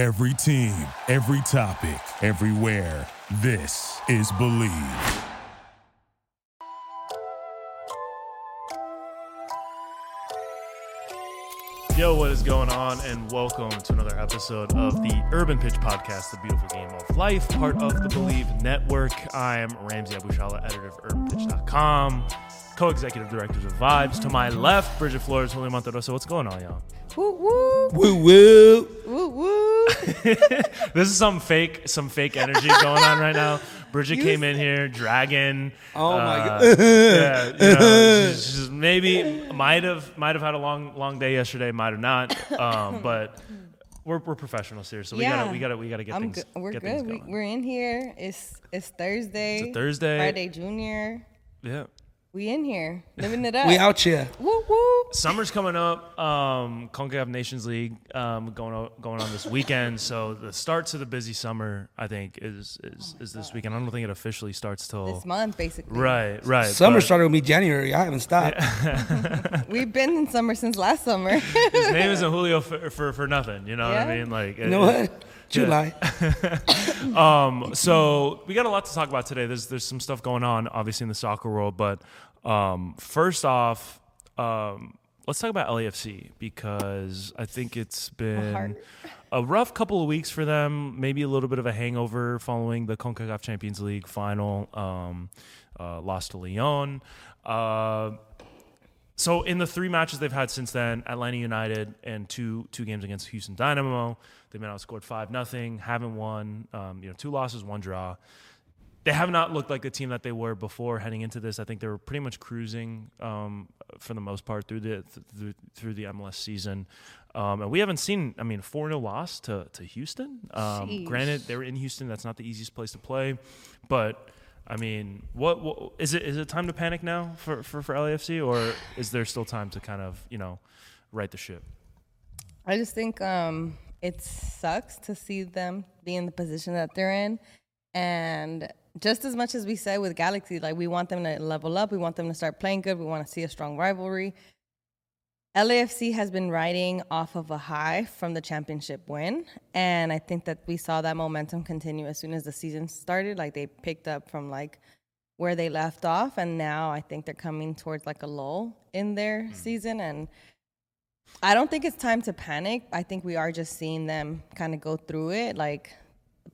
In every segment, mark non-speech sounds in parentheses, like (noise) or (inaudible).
Every team, every topic, everywhere. This is Bleav. Yo, what is going on? And welcome to another episode of the Urban Pitch Podcast, the beautiful game of life, part of the Bleav Network. I am Ramsey Abushahla, editor of UrbanPitch.com, co-executive directors of Vibes. To my left, Bridget Flores, Julio Monterroza. What's going on, y'all? Woo woo Woo woo. woo woo. (laughs) This is some fake, some fake energy going on right now. Bridget came in here, dragon. Oh my uh, god. yeah, you know, (laughs) she's, she's maybe might have might have had a long long day yesterday, might have not. Um, (laughs) but we're, we're professionals here, so we Yeah. gotta we gotta we gotta get I'm things. good. We're get things good. We, we're in here. It's it's Thursday. It's a Thursday. Friday Junior. Yeah. We in here living it (laughs) up. We out here. Woo woo. Summer's coming up. Um, Concacaf Nations League um, going on, going on this weekend. So the start to the busy summer, I think, is is, is this weekend. I don't think it officially starts till This month, basically. right, right. Summer but started with me January. I haven't stopped. (laughs) We've been in summer since last summer. His name isn't (laughs) Julio for, for, for nothing. You know what I mean? Like, You know what? July. (laughs) Um, so we got a lot to talk about today. There's there's some stuff going on, obviously in the soccer world. But um, first off, um, let's talk about LAFC because I think it's been a rough couple of weeks for them. Maybe a little bit of a hangover following the Concacaf Champions League final, um, uh, lost to Leon. Uh, so in the three matches they've had since then, Atlanta United and two two games against Houston Dynamo, they've been outscored five nothing, haven't won. Um, you know, two losses, one draw. They have not looked like the team that they were before heading into this. I think they were pretty much cruising um, for the most part through the through, through the MLS season. Um, and we haven't seen, I mean, 4 0 loss to, to Houston. Um, granted, they were in Houston. That's not the easiest place to play. But I mean, what, what is it? Is it time to panic now for, for, for LAFC, or is there still time to kind of you know right the ship? I just think um, it sucks to see them be in the position that they're in. And just as much as we said with Galaxy, like we want them to level up, we want them to start playing good, we want to see a strong rivalry. LAFC has been riding off of a high from the championship win. And I think that we saw that momentum continue as soon as the season started. Like they picked up from like where they left off. And now I think they're coming towards like a lull in their season. And I don't think it's time to panic. I think we are just seeing them kind of go through it, like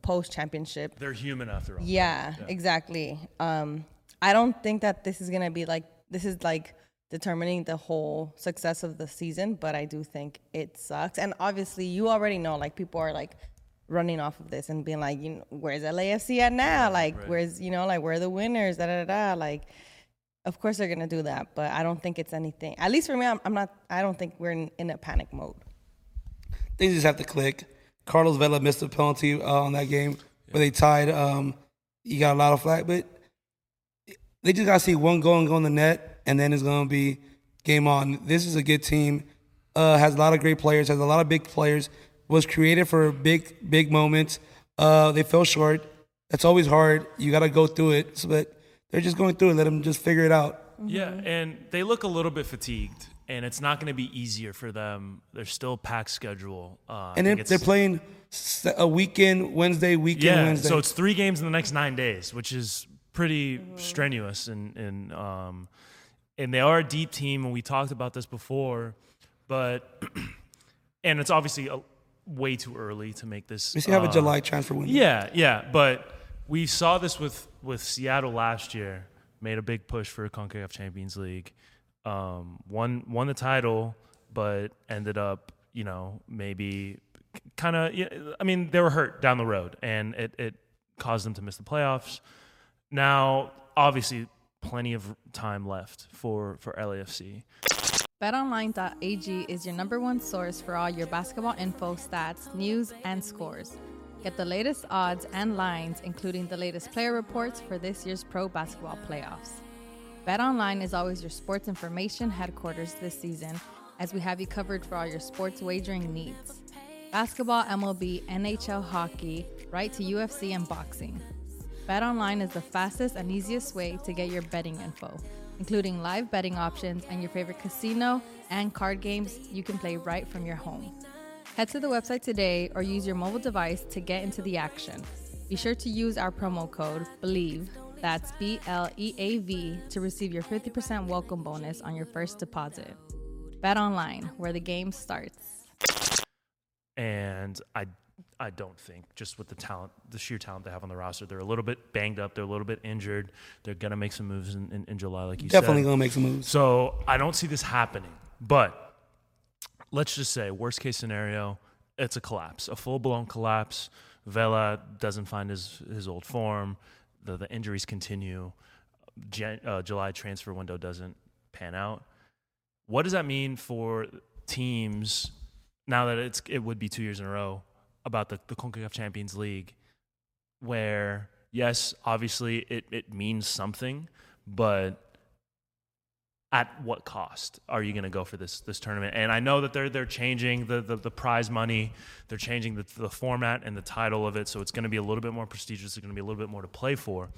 post championship. They're human after all. Yeah, exactly. Um, I don't think that this is gonna be like this is like determining the whole success of the season, but I do think it sucks. And obviously, you already know, like people are like running off of this and being like, you know, where's LAFC at now? Like, where's you know, like where are the winners? Da da da. da. Like, of course they're gonna do that, but I don't think it's anything. At least for me, I'm, I'm not. I don't think we're in, in a panic mode. Things just have to click. Carlos Vela missed a penalty uh, on that game where they tied. Um, he got a lot of flack, but they just got to see one goal and go in the net, and then it's going to be game on. This is a good team. Uh, has a lot of great players. Has a lot of big players. Was created for big, big moments. Uh, they fell short. That's always hard. You got to go through it. So, but they're just going through it. Let them just figure it out. Yeah, and they look a little bit fatigued, and it's not going to be easier for them. They're still packed schedule, uh, And then they're playing a weekend, Wednesday, weekend, Yeah, Wednesday. so it's three games in the next nine days, which is pretty strenuous, and and um, and they are a deep team, and we talked about this before, but (clears throat) and it's obviously a, way too early to make this. we still have uh, a July transfer window. Yeah, yeah, but we saw this with with Seattle last year. Made a big push for a Concacaf Champions League, um, won won the title, but ended up, you know, maybe kind of. I mean, they were hurt down the road, and it it caused them to miss the playoffs. Now, obviously, plenty of time left for for LAFC. BetOnline.ag is your number one source for all your basketball info, stats, news, and scores. Get the latest odds and lines, including the latest player reports for this year's pro basketball playoffs. BetOnline is always your sports information headquarters this season, as we have you covered for all your sports wagering needs. Basketball, MLB, NHL hockey, right to UFC and boxing. BetOnline is the fastest and easiest way to get your betting info, including live betting options and your favorite casino and card games you can play right from your home. Head to the website today or use your mobile device to get into the action. Be sure to use our promo code BLEAV, that's B L E A V, to receive your 50% welcome bonus on your first deposit. Bet online, where the game starts. and I I don't think just with the talent, the sheer talent they have on the roster, they're a little bit banged up, they're a little bit injured. They're gonna make some moves in, in, in July, like you said. Definitely said. gonna make some moves. So I don't see this happening. But let's just say, worst case scenario, it's a collapse, a full blown collapse. Vela doesn't find his his old form. The the injuries continue. Jan, uh, July transfer window doesn't pan out. What does that mean for teams now that it's it would be two years in a row about the, the CONCACAF Champions League, where yes, obviously it, it means something, but at what cost are you going to go for this this tournament? And I know that they're they're changing the the, the prize money, they're changing the, the format and the title of it, so it's going to be a little bit more prestigious. It's going to be a little bit more to play for.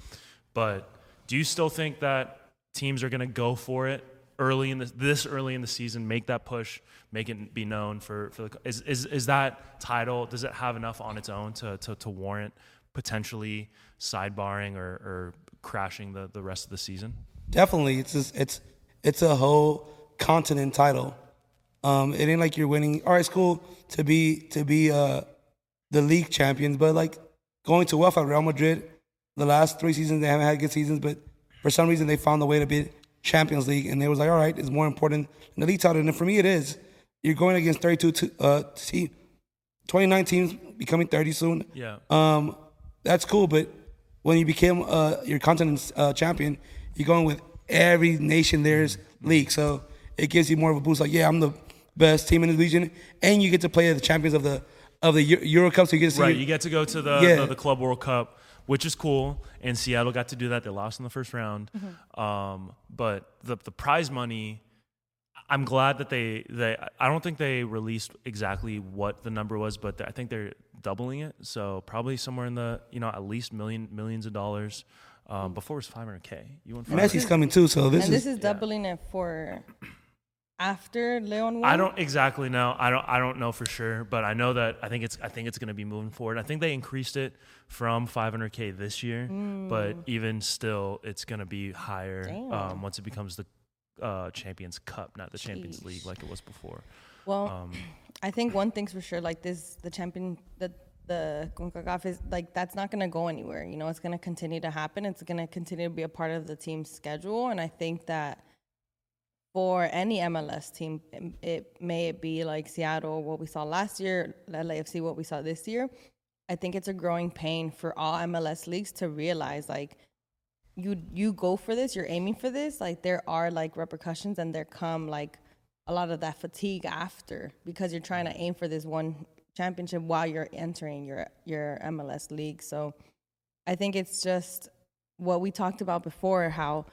But do you still think that teams are going to go for it early in the, this early in the season, make that push, make it be known for for the is is is that title? Does it have enough on its own to to, to warrant potentially sidebarring or, or crashing the the rest of the season? Definitely, it's just, it's it's a whole continent title. Um, it ain't like you're winning. All right, it's cool to be to be uh, the league champions, but like going to UEFA, Real Madrid, the last three seasons they haven't had good seasons, but for some reason they found a way to be Champions League, and they was like, all right, it's more important than the league title. And for me, it is. You're going against 32 to, uh, team, 29 teams becoming 30 soon. Yeah. Um, that's cool, but when you became uh, your continent uh, champion, you're going with every nation there's league, so it gives you more of a boost. Like, yeah, I'm the best team in the region, and you get to play the champions of the of the Euro Cup, so you get to see Right, you get to go to the, Yeah. the the Club World Cup, which is cool. And Seattle got to do that. They lost in the first round, um, but the the prize money. I'm glad that they they. I don't think they released exactly what the number was, but I think they're doubling it. So probably somewhere in the you know at least million millions of dollars. Um, before it was 500k. You won 500K. Messi's coming too, so this and is this is doubling it for after Leon won. I don't exactly know. I don't. I don't know for sure, but I know that I think it's. I think it's going to be moving forward. I think they increased it from 500k this year, but even still, it's going to be higher um, once it becomes the uh, Champions Cup, not the Champions League like it was before. Well, Um, (clears throat) I think one thing's for sure, like this, the champion, the the CONCACAF is like that's not gonna go anywhere. You know, it's gonna continue to happen. It's gonna continue to be a part of the team's schedule, and I think that for any MLS team, it, may it be like Seattle, what we saw last year, LAFC, what we saw this year. I think it's a growing pain for all MLS leagues to realize like you you go for this, you're aiming for this, like there are like repercussions and there come like a lot of that fatigue after because you're trying to aim for this one championship while you're entering your your MLS league. So I think it's just what we talked about before how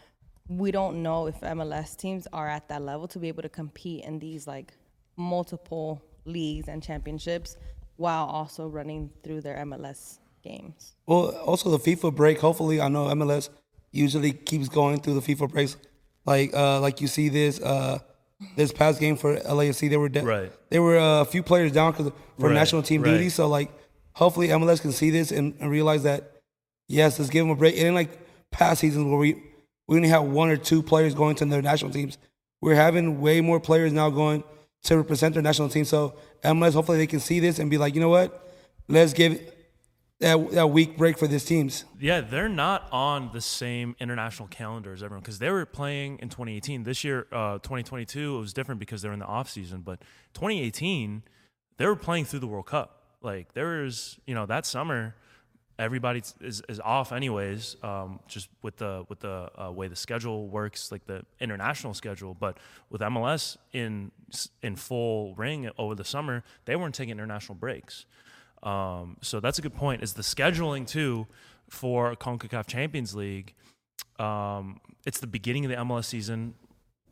we don't know if MLS teams are at that level to be able to compete in these like multiple leagues and championships while also running through their MLS games. Well, also the FIFA break. Hopefully, I know MLS usually keeps going through the FIFA breaks. Like, uh, like you see this uh, this past game for LAFC, they were de- Right. They were uh, a few players down 'cause for Right, national team right. duty. So, like, hopefully MLS can see this and, and realize that yes, let's give them a break. It ain't like past seasons where we we only have one or two players going to their national teams. We're having way more players now going to represent their national team. So MLS, hopefully, they can see this and be like, you know what, let's give that that week break for these teams. Yeah, they're not on the same international calendar as everyone because they were playing in 2018. This year, uh, 2022, it was different because they're in the off season. But 2018, they were playing through the World Cup. Like there was, you know, that summer, everybody is, is off anyways. Um, just with the with the uh, way the schedule works, like the international schedule. But with MLS in in full ring over the summer, they weren't taking international breaks. Um, so that's a good point. Is the scheduling too for CONCACAF Champions League? Um, it's the beginning of the MLS season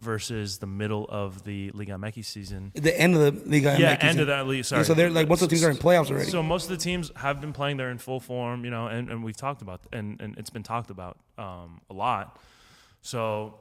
versus the middle of the Liga MX season. The end of the Liga. Yeah, MX end season. of that league. Sorry. so they're like most of the teams are in playoffs already. So most of the teams have been playing there in full form, you know, and, and we've talked about and, and it's been talked about um, a lot. So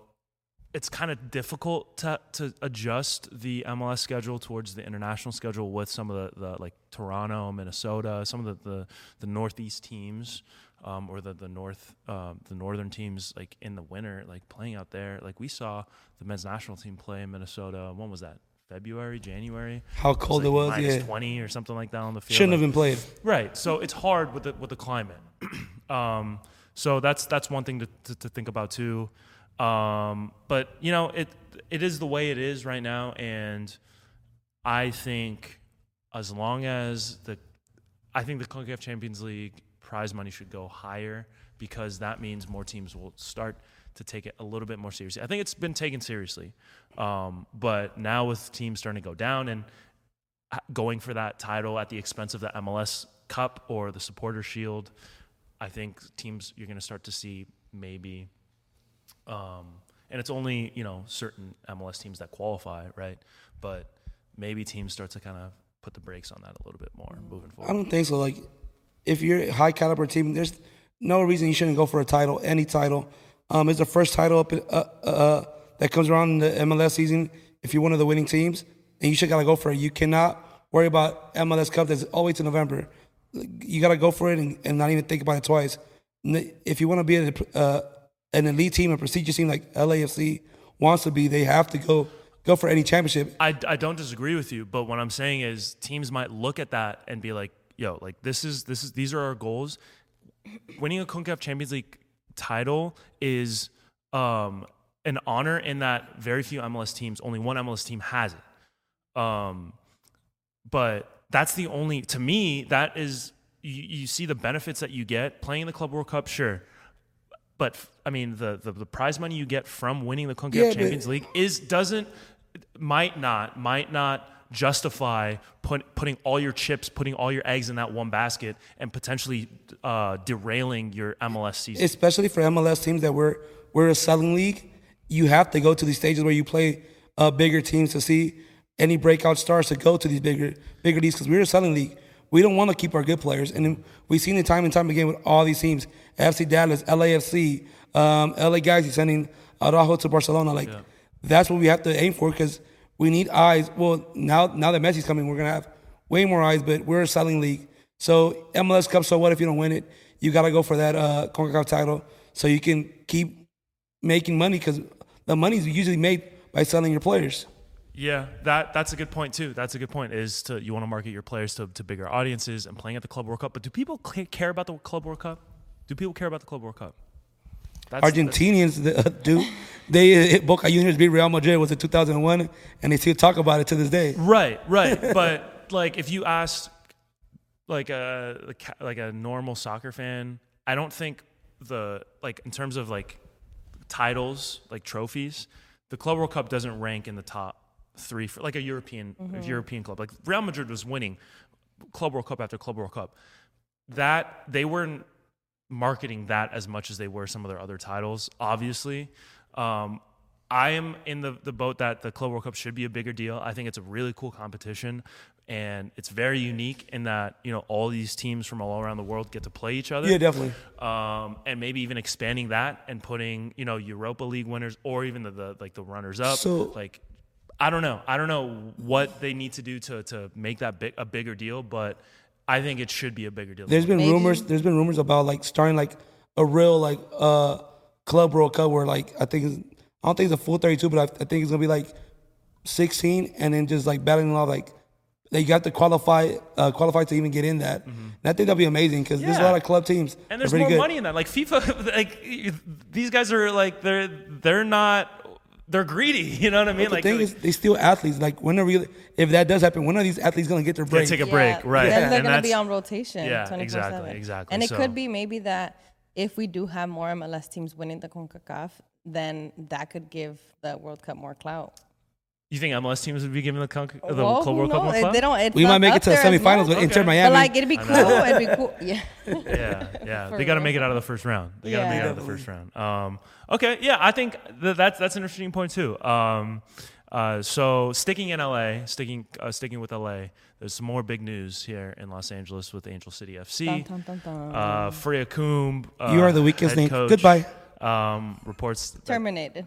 it's kind of difficult to, to adjust the MLS schedule towards the international schedule with some of the, the like Toronto, Minnesota, some of the the, the Northeast teams, um, or the the North um, the Northern teams like in the winter, like playing out there. Like we saw the men's national team play in Minnesota. When was that? February, January. How cold it was, like minus yeah. twenty or something like that on the field. Shouldn't Like, have been played. Right. So it's hard with the with the climate. (clears throat) um, so that's that's one thing to, to, to think about too. Um, but you know, it it is the way it is right now, and I think as long as the I think the CONCACAF Champions League prize money should go higher because that means more teams will start to take it a little bit more seriously. I think it's been taken seriously, um, but now with teams starting to go down and uh, going for that title at the expense of the MLS Cup or the Supporter Shield, I think teams you're going to start to see maybe, um, and it's only you know certain MLS teams that qualify, right? But maybe teams start to kind of put the brakes on that a little bit more moving forward. I don't think so. Like, if you're a high caliber team, there's no reason you shouldn't go for a title, any title. Um, it's the first title up uh, uh, that comes around in the MLS season. If you're one of the winning teams, and you should gotta go for it. You cannot worry about MLS Cup. That's always in November. You gotta go for it and, and not even think about it twice. If you want to be a, uh, an elite team, a prestigious team like LAFC wants to be, they have to go go for any championship. I, I don't disagree with you, but what I'm saying is teams might look at that and be like, yo, like this is this is these are our goals. Winning a CONCACAF Champions League title is um, an honor in that very few MLS teams, only one MLS team has it. Um, but that's the only to me that is you, you see the benefits that you get playing the Club World Cup, sure. But I mean, the, the the prize money you get from winning the CONCACAF Yeah, Champions League is doesn't might not might not justify put, putting all your chips, putting all your eggs in that one basket, and potentially uh, derailing your MLS season. especially for MLS teams that we're we're a selling league. You have to go to these stages where you play uh, bigger teams to see any breakout stars to go to these bigger bigger leagues because we're a selling league. We don't want to keep our good players, and we've seen it time and time again with all these teams: FC Dallas, LAFC, um, LA Galaxy sending Araujo to Barcelona. Like that's what we have to aim for because we need eyes. Well, now now that Messi's coming, we're gonna have way more eyes, but we're a selling league. So MLS Cup, so what if you don't win it? You got to go for that uh, CONCACAF title so you can keep making money because the money's usually made by selling your players. Yeah, that that's a good point too. That's a good point. Is to you want to market your players to, to bigger audiences and playing at the Club World Cup. But do people care about the Club World Cup? Do people care about the Club World Cup? That's, Argentinians uh, do. They uh, Boca Juniors beat Real Madrid was in 2001, and they still talk about it to this day. Right, right. (laughs) but like, if you asked like a like a normal soccer fan, I don't think the like in terms of like titles, like trophies, the Club World Cup doesn't rank in the top three for like a European a European club. Like Real Madrid was winning Club World Cup after Club World Cup. That they weren't marketing that as much as they were some of their other titles. Obviously, um, I am in the the boat that the Club World Cup should be a bigger deal. I think it's a really cool competition, and it's very unique in that you know all these teams from all around the world get to play each other. Yeah, definitely. Um, and maybe even expanding that and putting you know Europa League winners or even the, the like the runners up. So- like I don't know. I don't know what they need to do to to make that big a bigger deal, but I think it should be a bigger deal. There's been Maybe. rumors. There's been rumors about like starting like a real like uh club World Cup where like I think it's, I don't think it's a full 32, but I, I think it's gonna be like 16, and then just like battling all like they got to qualify uh, qualify to even get in that. And I think that'd be amazing because there's a lot of club teams. and there's more good. money in that. Like FIFA, (laughs) like these guys are like they're they're not they're greedy. (laughs) You know what I mean? But the like thing is, they still athletes. Like when are really? If that does happen, when are these athletes gonna get their they break? take a break, right? Then they're And going to be on rotation. Yeah, 24/7. exactly, exactly. And it So- could be maybe that if we do have more MLS teams winning the CONCACAF, then that could give the World Cup more clout. You think MLS teams would be given the, con- the Well, Club who World Cup knows? more? They don't. It's we might make it to the semifinals, much. but Inter Miami. But like it'd be cool. It'd be cool. Yeah. (laughs) yeah, yeah. For they got to make it out of the first round. They got to make it out of the first round. Um, okay, yeah, I think that that's that's an interesting point too. Um, uh, so sticking in LA, sticking uh, sticking with LA. There's some more big news here in Los Angeles with Angel City FC. Dun, dun, dun, dun. Uh, Freya Coombe. Uh, You are the weakest head link. coach, Goodbye. Um, reports that Terminated.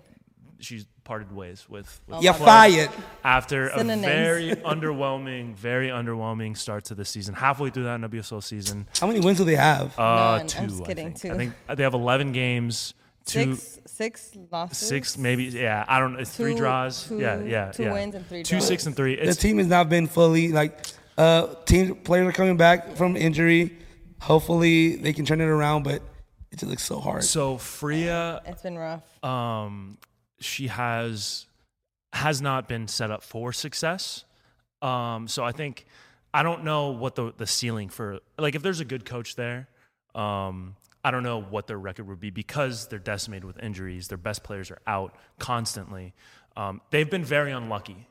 She's parted ways with. with Yeah, the fired. After a very (laughs) underwhelming, very underwhelming start to the season. Halfway through that NWSL season, How many wins do they have? uh, None. I'm 2 just I kidding, think. two. I think they have 11 games. Two, Six, six losses. six, maybe. Yeah, I don't. Know. It's three draws. two- yeah, yeah, two yeah. wins and three Two, six, and three. the team has not been fully like uh team players are coming back from injury. Hopefully they can turn it around, but it looks so hard. so Freya. It's been rough. um, she has has not been set up for success. Um, so I think I don't know what the the ceiling for like if there's a good coach there. Um, I don't know what their record would be because they're decimated with injuries. Their best players are out constantly. Um, they've been very unlucky.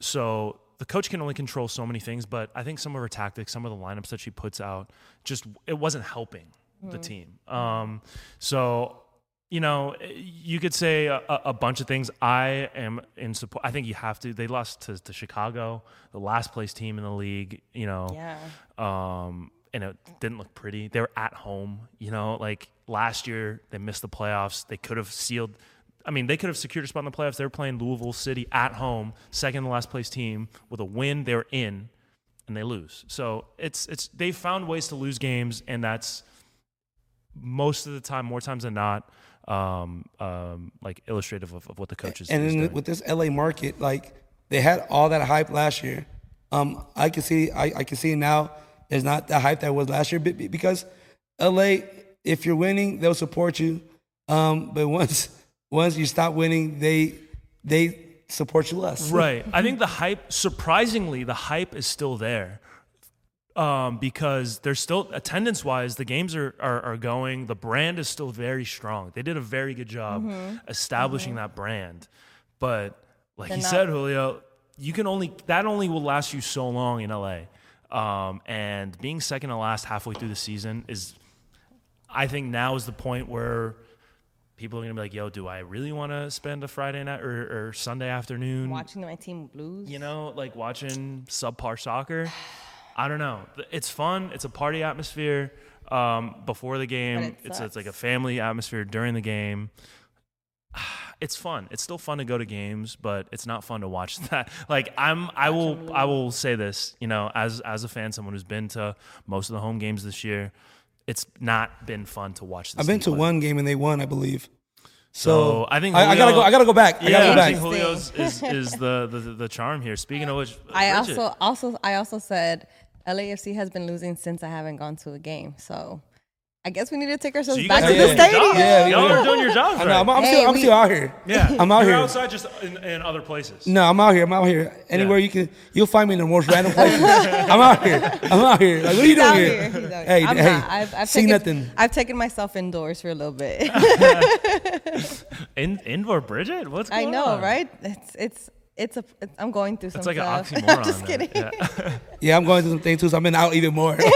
So the coach can only control so many things, but I think some of her tactics, some of the lineups that she puts out, just it wasn't helping the team. Um, so you know, you could say a, a bunch of things. I am in support. I think you have to. They lost to, to Chicago, the last place team in the league. You know, Yeah. um, and it didn't look pretty. They were at home, you know, like last year they missed the playoffs. They could have sealed. I mean, they could have secured a spot in the playoffs. They were playing Louisville City at home, second to last place team with a win. They're in, and they lose. So it's it's they found ways to lose games, and that's most of the time, more times than not, um, um, like illustrative of, of what the coaches. and is doing. with this LA market, like they had all that hype last year. Um, I can see, I, I can see now. There's not the hype that was last year be- be- because LA, if you're winning, they'll support you. Um, but once (laughs) once you stop winning, they they support you less. Right. (laughs) I think the hype, surprisingly, the hype is still there. Um, because there's still attendance wise, the games are, are are going. The brand is still very strong. They did a very good job establishing that brand. But like They're you not- said, Julio, you can only that only will last you so long in LA. Um, and being second to last halfway through the season is, I think now is the point where people are gonna be like, "Yo, do I really want to spend a Friday night or, or Sunday afternoon Watching my team lose. you know, like watching subpar soccer. (sighs) (sighs) (sighs) I don't know. It's fun. It's a party atmosphere um, before the game. it It's it's like a family atmosphere during the game. (sighs) It's fun. It's still fun to go to games, but it's not fun to watch (laughs) that. Like I'm, I will, I will say this. You know, as as a fan, someone who's been to most of the home games this year, it's not been fun to watch. This I've been to play. one game and they won, I believe. So I think I, I gotta go. I gotta go back. I Yeah, gotta go I think Julio's is, is the, the the charm here. Speaking of which, (laughs) I Bridget, also also I also said LAFC has been losing since I haven't gone to a game. So I guess we need to take ourselves So back to the stadium. jobs. Yeah, y'all yeah. are doing your jobs I right. know, I'm, I'm Hey, still, I'm we- still out here. yeah, (laughs) I'm out You're here. outside just in, in other places. No, I'm out here. I'm out here. Anywhere Yeah. you can, you'll find me in the most random places. (laughs) I'm out here. I'm out here. Like, what are you out doing here. here? Hey. I'm hey, not. I've, I've see taken, nothing. I've taken myself indoors for a little bit. (laughs) In, indoor Bridget, what's going on? I know, on? right? It's it's it's a. It's, I'm going through some It's like an stuff. (laughs) oxymoron. Just kidding. Yeah. (laughs) Yeah, I'm going through some things too, so I've been out even more. (laughs)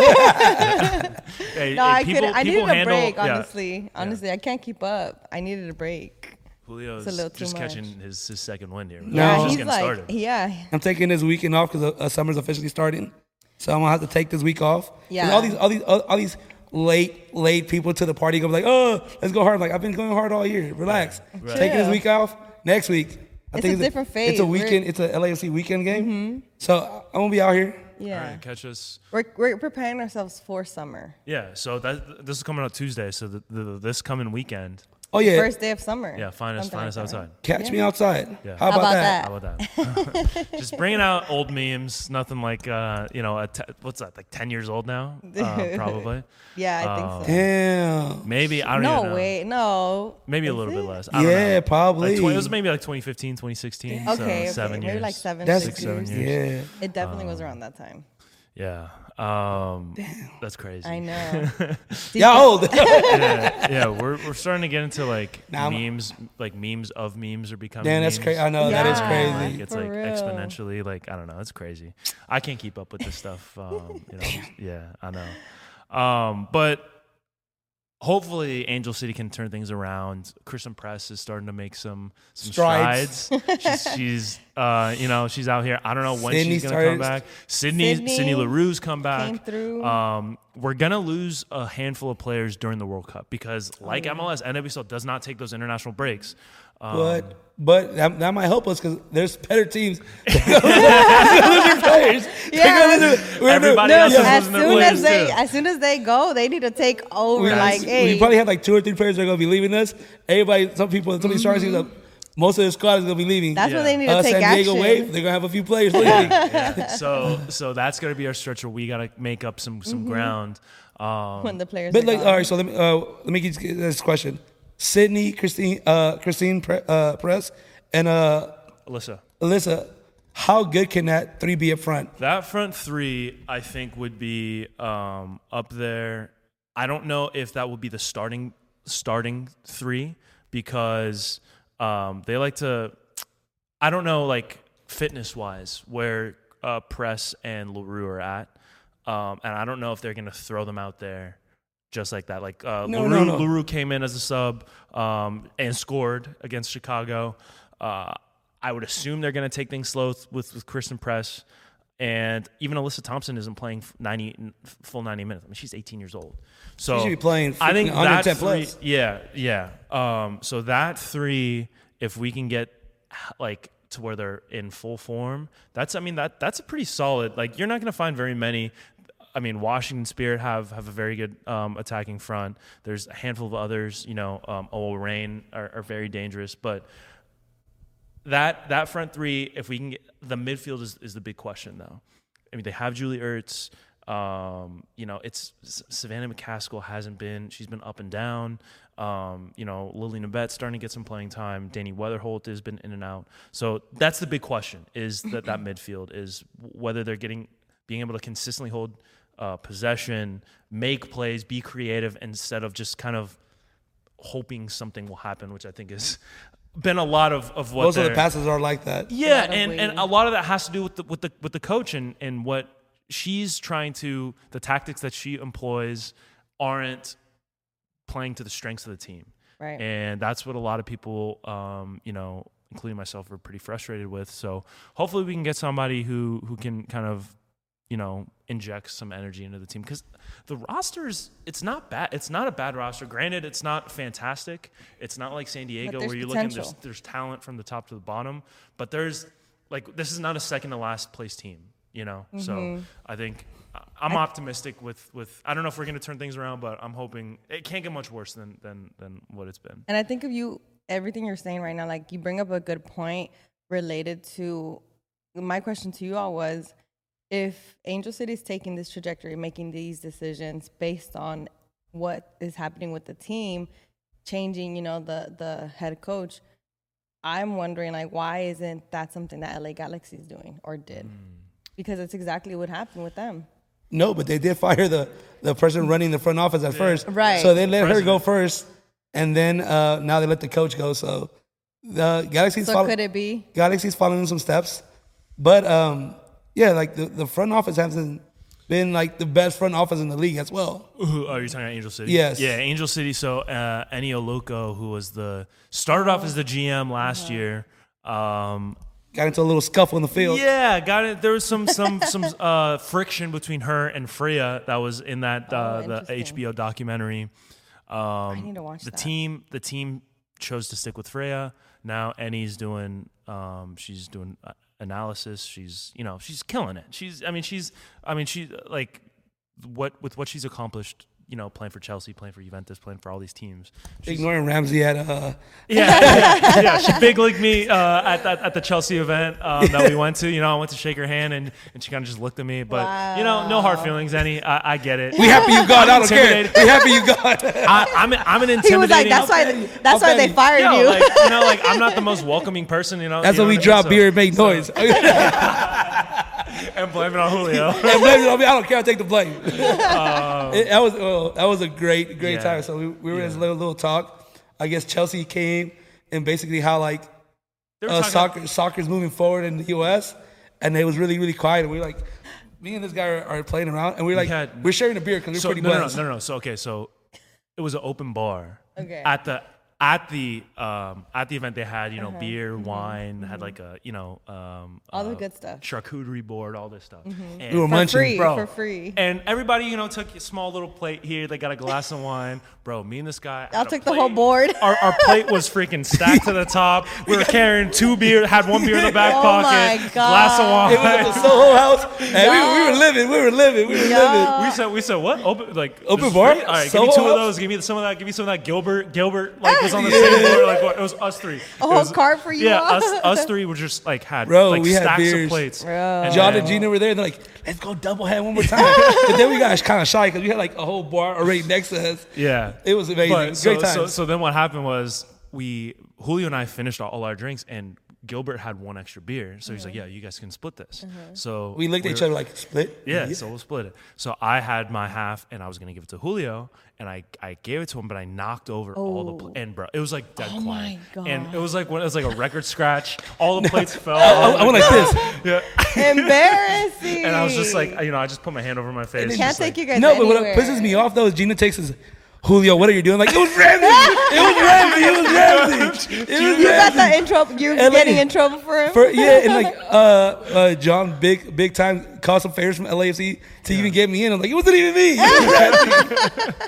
Hey, No, hey, I people, couldn't. I people needed a handle, break. yeah. Honestly, honestly, I can't keep up. I needed a break. Julio's a little too just much. catching his, his second wind here. No. Yeah, Just he's getting like, started. yeah, I'm taking this weekend off because uh, summer's officially starting, so I'm gonna have to take this week off. Yeah. all these, all these, all, all these late, late people to the party go like, oh, let's go hard. Like I've been going hard all year. Relax. Taking this week off. Next week, I It's a it's different phase. It's phase. a We're- weekend. It's a LAFC weekend game. Mm-hmm. So I'm gonna be out here. yeah. All right, catch us. We're we're preparing ourselves for summer. Yeah, so that this is coming out Tuesday. So the, the, this coming weekend, Oh yeah, First day of summer. yeah, find us, Something find like us that, outside. right? catch me outside. Yeah. How, How about, about that? How about (laughs) that? (laughs) Just bringing out old memes. Nothing like uh, you know, a te- what's that? Like ten years old now, (laughs) uh, probably. Yeah, I think so. Damn. Maybe I don't No even know. No way, no. Maybe a Is little bit it? less. I don't Yeah, know. probably. Like 20, it was maybe like 2015, 2016. Okay, so okay, seven maybe years. like seven, That's six seven years. years. Yeah. It definitely was around that time. Yeah. Um, That's crazy. I know. (laughs) Y'all old. yeah, (laughs) yeah, we're we're starting to get into like Nah, I'm- memes, like memes of memes are becoming. Damn, that's crazy. I know that is crazy. Like, it's For like real. exponentially, like I don't know, it's crazy. I can't keep up with this stuff. Um, you know, yeah, I know. Um, but hopefully, Angel City can turn things around. Christen Press is starting to make some some Strides. strides. she's, she's uh, you know, she's out here. I don't know when Sydney she's gonna come back. Sydney, Sydney, Sydney Leroux's come back. came through. Um, we're gonna lose a handful of players during the World Cup because, Oh, like MLS, NWSL does not take those international breaks. Um, But but that, that might help us because there's better teams. They're gonna lose their players. They're gonna lose their- we're- Everybody no, else is yeah. as losing their soon as players, they too. as soon as they go, they need to take over. We, like, hey, we probably have like two or three players that are gonna be leaving us. Everybody, some people, some of these stars, teams, most of the squad is gonna be leaving. that's what they need to uh, take San Diego action. Wave, they're gonna have a few players leaving. (laughs) so so that's gonna be our stretch where we gotta make up some Mm-hmm. some ground. Um, when the players. But are like, gone. all right, so let me uh, let me get this question: Sydney, Christine, uh, Christine Pre- uh, Press, and uh, Alyssa, Alyssa. How good can that three be up front? that front three, I think, would be um, up there. I don't know if that would be the starting starting three because um, they like to. I don't know, like fitness wise, where uh, Press and Leroux are at, um, and I don't know if they're going to throw them out there just like that. Like uh, No, Leroux, no, no. Leroux came in as a sub um, and scored against Chicago. Uh, I would assume they're going to take things slow with with Christen Press. And even Alyssa Thompson isn't playing 90 full 90 minutes. I mean, she's 18 years old. So She should be playing I think that three, plus. yeah, yeah. Um, so that three, if we can get like to where they're in full form, that's I mean that that's a pretty solid. Like you're not going to find very many. I mean, Washington Spirit have have a very good um, attacking front. There's a handful of others. You know, um, Reign are, are very dangerous, but that that front three, if we can get the midfield is, is the big question though. I mean, they have Julie Ertz. Um, you know, it's Savannah McCaskill hasn't been. She's been up and down. Um, you know, Lily Nabet's starting to get some playing time. Dani Weatherholt has been in and out. So that's the big question: is that that (clears throat) midfield is whether they're getting being able to consistently hold uh, possession, make plays, be creative instead of just kind of hoping something will happen, which I think has been a lot of, of what Most of the passes are like that. yeah, lot of and, and a lot of that has to do with the with the with the coach and and what she's trying to the tactics that she employs aren't playing to the strengths of the team. Right. And that's what a lot of people um, you know, including myself are pretty frustrated with. So hopefully we can get somebody who who can kind of you know, inject some energy into the team because the rosters, it's not bad. It's not a bad roster. Granted, it's not fantastic. It's not like San Diego where you're looking, there's, there's talent from the top to the bottom, but there's like, this is not a second to last place team, you know? Mm-hmm. So I think I- I'm optimistic with, with, I don't know if we're going to turn things around, but I'm hoping it can't get much worse than, than, than what it's been. And I think of you, everything you're saying right now, like you bring up a good point related to my question to you all was if Angel City is taking this trajectory, making these decisions based on what is happening with the team, changing, you know, the the head coach, I'm wondering like why isn't that something that LA Galaxy is doing or did? Because it's exactly what happened with them. No, but they did fire the the person running the front office at first. Right. So they let her go first, and then uh, now they let the coach go. So the Galaxy's So follow- could it be? Galaxy's following some steps, but um, yeah, like the, the front office hasn't been like the best front office in the league as well. Ooh, are you talking about Angel City? Yes. Yeah, Angel City. So uh, Eniola Aluko, who was the started off as the GM last year. Um, Got into a little scuffle in the field. yeah, got it. There was some some (laughs) some uh, friction between her and Freya that was in that uh, Oh, the. HBO documentary. Um, need to watch the that. team. The team chose to stick with Freya. Now Ennie's doing. Um, she's doing uh, analysis. She's you know she's killing it. She's I mean she's I mean she like what with what she's accomplished. You know, playing for Chelsea, playing for Juventus, playing for all these teams. She's- Ignoring Ramsey at uh, yeah, yeah, yeah. She big leagued me uh, at that at the Chelsea event um, that we went to. You know, I went to shake her hand and, and she kind of just looked at me. But you know, no hard feelings. Any, I, I get it. we happy you got. I don't care. We happy you got. (laughs) I, I'm I'm an intimidating. (laughs) He was like, "That's why, that's why they petty. fired Yo, you." like, you know, like I'm not the (laughs) most welcoming person. You know, That's you when know we what I drop mean? beer and make noise. And blame it on Julio. (laughs) And blame it on me. I don't care. I take the blame. It- that was well, that was a great great Yeah. time. So we, we were in this little little talk. I guess Chelsea came and basically how like They were uh, talking- soccer soccer's moving forward in the U.S. and it was really really quiet. And we are like, me and this guy are, are playing around, and we're like, had- we're sharing a beer because we're So pretty no, no, no, no, no. So okay, so it was an open bar Okay. at the at the um, at the event they had you know beer, wine, had like a you know um, Uh-huh. All the uh, good stuff. Mm-hmm. charcuterie board, all this stuff. And- We were For munching. free, bro. for free. And everybody, you know, took a small little plate here. They got a glass of wine. Bro, me and this guy. I'll had take the whole board. Our, our plate was freaking (laughs) stacked to the top. We were carrying two beer, had one beer in the back Oh pocket, my glass of God. It was at wine. the Soho House, (laughs) and we, we were living. We were living. We were living. We said, we said, what? Open, like Open this bar? free? All right, give me Soho two of those. Give me some of that. Give me some of that. Gilbert, Gilbert, like was on the same board. Like what? it was us three. A whole was- cart for you Yeah, all? us, us three were just like had Bro, like we had stacks beers. of plates. Bro. And John and Gina were there. They're like, let's go double head one more time. (laughs) but then we got kind of shy because we had like a whole bar already next to us. Yeah, It was amazing. But so, Great times. so, so then what happened was we Julio and I finished all, all our drinks, and Gilbert had one extra beer, so he's like, mm-hmm. "Yeah, you guys can split this." Mm-hmm. So we looked at each other like, split? Yeah, so we'll split it. So I had my half, and I was gonna give it to Julio, and I, I gave it to him, but I knocked over all the pl- oh. and bro, it was like dead Oh quiet, my and it was like when it was like a record scratch. All the (laughs) plates fell. I, all I went like this. yeah, Embarrassing. and I was just like, you know, I just put my hand over my face. can't just take like, you guys No, but what pisses me off though is Gina takes his Julio, what are you doing? Like, it was Ramsey. it was Ramsey. It was Ramsey. (laughs) It was You got Ramsey. that in trouble. You're And like- getting in trouble for him. For, yeah, and like (laughs) uh, uh, John, big big time, called some favors from LAFC to even get me in. I'm like, it wasn't even me. (laughs)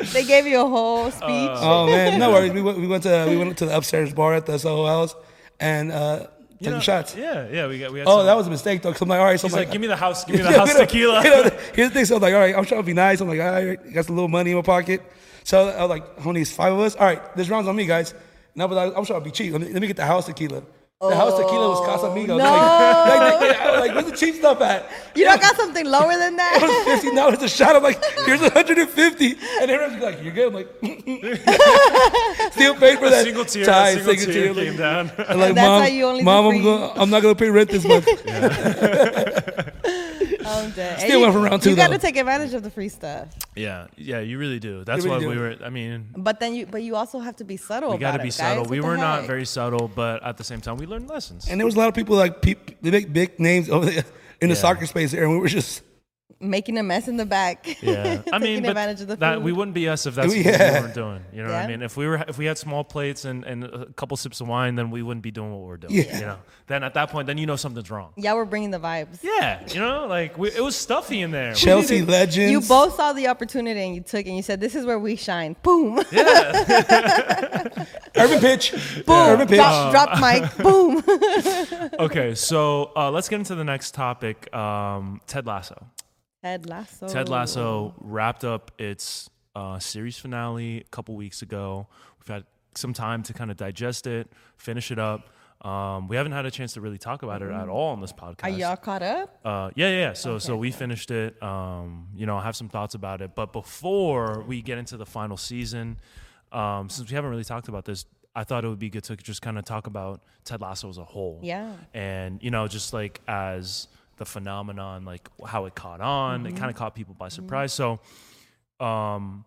It was they gave you a whole speech. oh man, no worries. We went we went to we went to the upstairs bar at the Soho House and uh, you took know, shots. Yeah, yeah, we got we had. Oh, some- that was a mistake though. Cause I'm like, all right, so He's I'm like, give me the house, give (laughs) me the house you know, tequila. you know, here's the thing. So I'm like, all right, I'm trying to be nice. I'm like, all right, got some little money in my pocket. So I was like, honey, it's five of us. All right, this round's on me, guys. No, but I, I'm trying to be cheap. Let me, let me get the house tequila. The house tequila was oh, Casamigos. no. Like, like, I was like, where's the cheap stuff at? you don't got something lower than (laughs) It that? was fifty dollars a shot. I'm like, here's 150, and everyone's like, you're good. I'm like, (laughs) still paid for that. single tear, Tie, a single tear like- came down. I'm like, That's mom, how you only mom, I'm free. going. I'm not gonna pay rent this (laughs) month. I'm dead. Still went for round two, You got to though. take advantage of the free stuff, Yeah, yeah, you really do. That's really why we do. were. I mean, but then you, but you also have to be subtle. we got to about be it, subtle. guys. We What the were not heck? very subtle, but at the same time, we learned lessons. And there was a lot of people like peop they make big names over there in the Yeah. soccer space there, and we were just making a mess in the back. Yeah, I (laughs) mean, but advantage of the that food. we wouldn't be us if that's (laughs) what we weren't doing. You know what I mean? If we were, if we had small plates and, and a couple sips of wine, then we wouldn't be doing what we're doing. Yeah. You know, then at that point, then you know something's wrong. Yeah, we're bringing the vibes. Yeah, you know, like we, it was stuffy in there. Chelsea needed- legends. You both saw the opportunity and you took it and you said, "This is where we shine." Boom, (laughs) Urban pitch. boom, Urban pitch. drop, drop mic, boom. Okay, so uh, let's get into the next topic. Um, Ted Lasso. Ted Lasso. Ted Lasso wrapped up its uh, series finale a couple weeks ago. We've had some time to kind of digest it, finish it up. Um, we haven't had a chance to really talk about it at all on this podcast. Are y'all caught up? Uh, yeah, yeah. yeah. So, so we finished it. Um, you know, I have some thoughts about it. But before we get into the final season, um, since we haven't really talked about this, I thought it would be good to just kind of talk about Ted Lasso as a whole. Yeah. And you know, just like as the phenomenon, like how it caught on, Mm-hmm. it kind of caught people by surprise. So, um,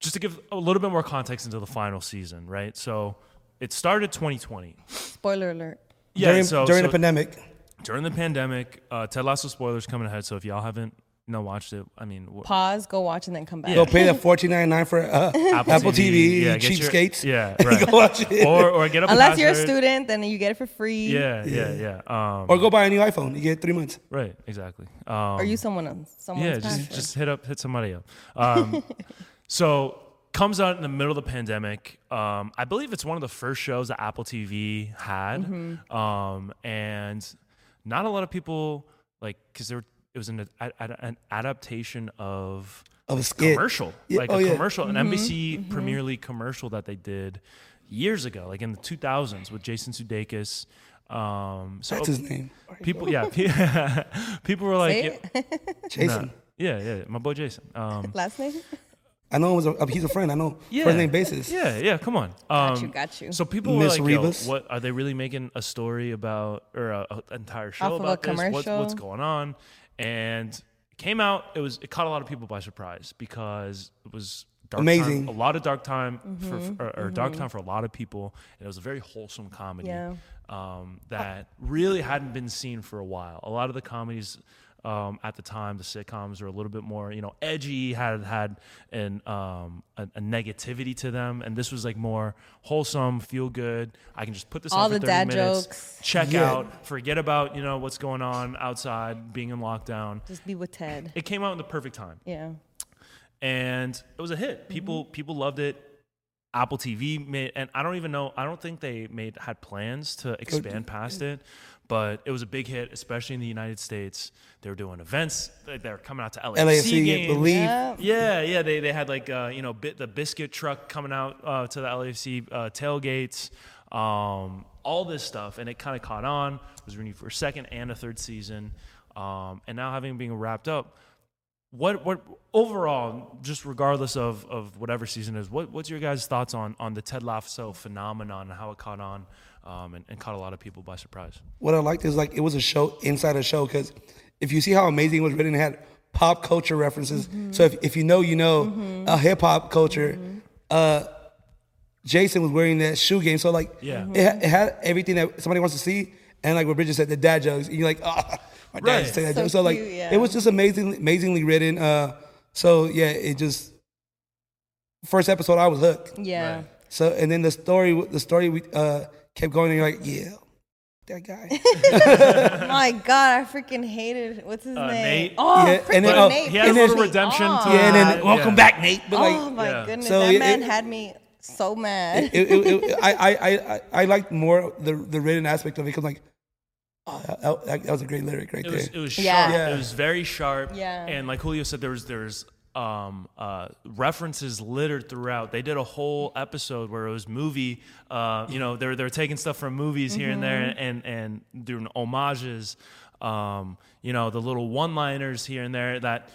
just to give a little bit more context into the final season, right? So, it started 2020. Spoiler alert. Yeah. during so, during so the pandemic. during the pandemic, uh, Ted Lasso spoilers coming ahead. So if y'all haven't you know watched it, I mean, w- Pause. Go watch and then come back. Go pay that (laughs) fourteen ninety nine for uh, Apple, TV, yeah, get your- cheapskates. yeah, (laughs) right. go watch it. or or get a Unless you're a student, then you get it for free. Yeah, yeah, yeah. Um, or go buy a new iPhone. You get three months. right, exactly. Um, Or use someone else. Someone's yeah, just just hit up hit somebody up. Um, (laughs) so comes out in the middle of the pandemic. Um, I believe it's one of the first shows that Apple TV had, Mm-hmm. um, and not a lot of people like because there were, it was an, ad, ad- an adaptation of Of a skit. commercial, Yeah, like oh, a yeah. commercial, an Mm-hmm. NBC Premier League commercial that they did years ago, like in the 2000s with Jason Sudeikis. Um, so That's his name. people, yeah, (laughs) people were like, yeah, (laughs) it. Jason. yeah, yeah, my boy Jason. Um, (laughs) Last name? I know him as a, he's a friend. I know. yeah, First name basis. Yeah, yeah, come on. Got Um, you, got you. So people were like, "What are they really making a story about or a, a entire show Off of a about this? What's, commercial? what's going on?" And it came out. It was it caught a lot of people by surprise because it was dark Amazing. time, a lot of dark time for Mm-hmm, or, or dark time for a lot of people, and it was a very wholesome comedy Yeah. um, that really hadn't been seen for a while. A lot of the comedies. Um, at the time, the sitcoms were a little bit more, you know, edgy, had had an um, a, a negativity to them, and this was like more wholesome, feel good. I can just put this All on for the 30 dad minutes, jokes. check Yeah. out, forget about you know what's going on outside, being in lockdown. Just be with Ted. It came out in the perfect time Yeah. and it was a hit. People people loved it. Apple TV made, and I don't even know. I don't think they made had plans to expand past it, but it was a big hit, especially in the United States. They were doing events. They they were coming out to LAFC, LAFC, games. believe. Yeah. Yeah, yeah. They they had like uh, you know bit, the biscuit truck coming out uh, to the LAFC uh, tailgates, um, all this stuff, and it kind of caught on. It was renewed for a second and a third season, um, and now having been wrapped up. What what overall, just regardless of, of whatever season is, what what's your guys' thoughts on on the Ted Lasso phenomenon and how it caught on, um, and, and caught a lot of people by surprise? what I liked is like it was a show inside a show because if you see how amazing it was written, it had pop culture references. So if, if you know, you know, uh, hip hop culture. Uh, Jason was wearing that shoe game, so like Yeah. it, ha- it had everything that somebody wants to see, and like what Bridget said, the dad jokes. And you're like, oh, my dad Right. just say that So joke. So like cute, yeah. it was just amazingly amazingly written. Uh, so yeah, it just first episode I was hooked. Yeah. Right. So and then the story the story we uh, kept going, and you're like, yeah, that guy. (laughs) (laughs) My God, I freaking hated what's his Uh, name? Nate. Oh, Yeah, freaking and then, oh, Nate. He had a pissed little me redemption off. to yeah, and then Uh, welcome yeah. back, Nate. But like, oh my yeah. goodness, So that it- man it- had me so mad. it, it, it, I, I, I, I liked more the the written aspect of it because like, oh, that, that, that was a great lyric right It there. was it was sharp. Yeah. Yeah. It was very sharp. Yeah. And like Julio said, there was there was um, uh, references littered throughout. They did a whole episode where it was movie. Uh, you know, they're they're taking stuff from movies here and there Mm-hmm. and and doing homages. Um, you know, the little one-liners here and there that.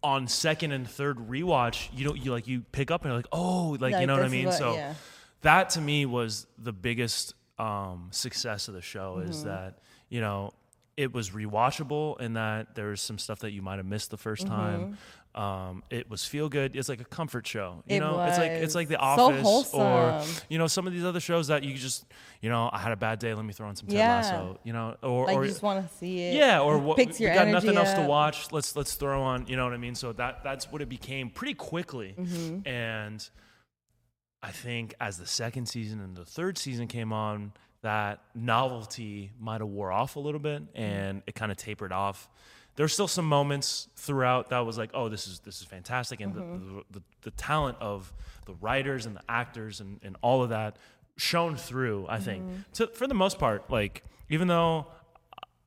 On second and third rewatch, you don't you like you pick up and you're like, oh, like, you know what I mean. what- so yeah. that to me was the biggest um, success of the show Mm-hmm. is that you know it was rewatchable and that there's some stuff that you might have missed the 1st time. Um, it was feel good. It's like a comfort show. You Mm-hmm. It know, it's like it's like The So Office or you know some of these other shows that you just you know I had a bad day. Let me throw on some Ted Yeah. Lasso. You know, or like or you just want to see it. yeah, or what we picks your got energy nothing else to watch. Let's let's throw on, you know what I mean? So that that's what it became pretty quickly. Mm-hmm. And I think as the second season and the third season came on, that novelty might have wore off a little bit Mm-hmm. and it kind of tapered off. There's still some moments throughout that was like, oh, this is this is fantastic, and Mm-hmm. the, the, the the talent of the writers and the actors and, and all of that shone through. I think Mm-hmm. to, for the most part, like even though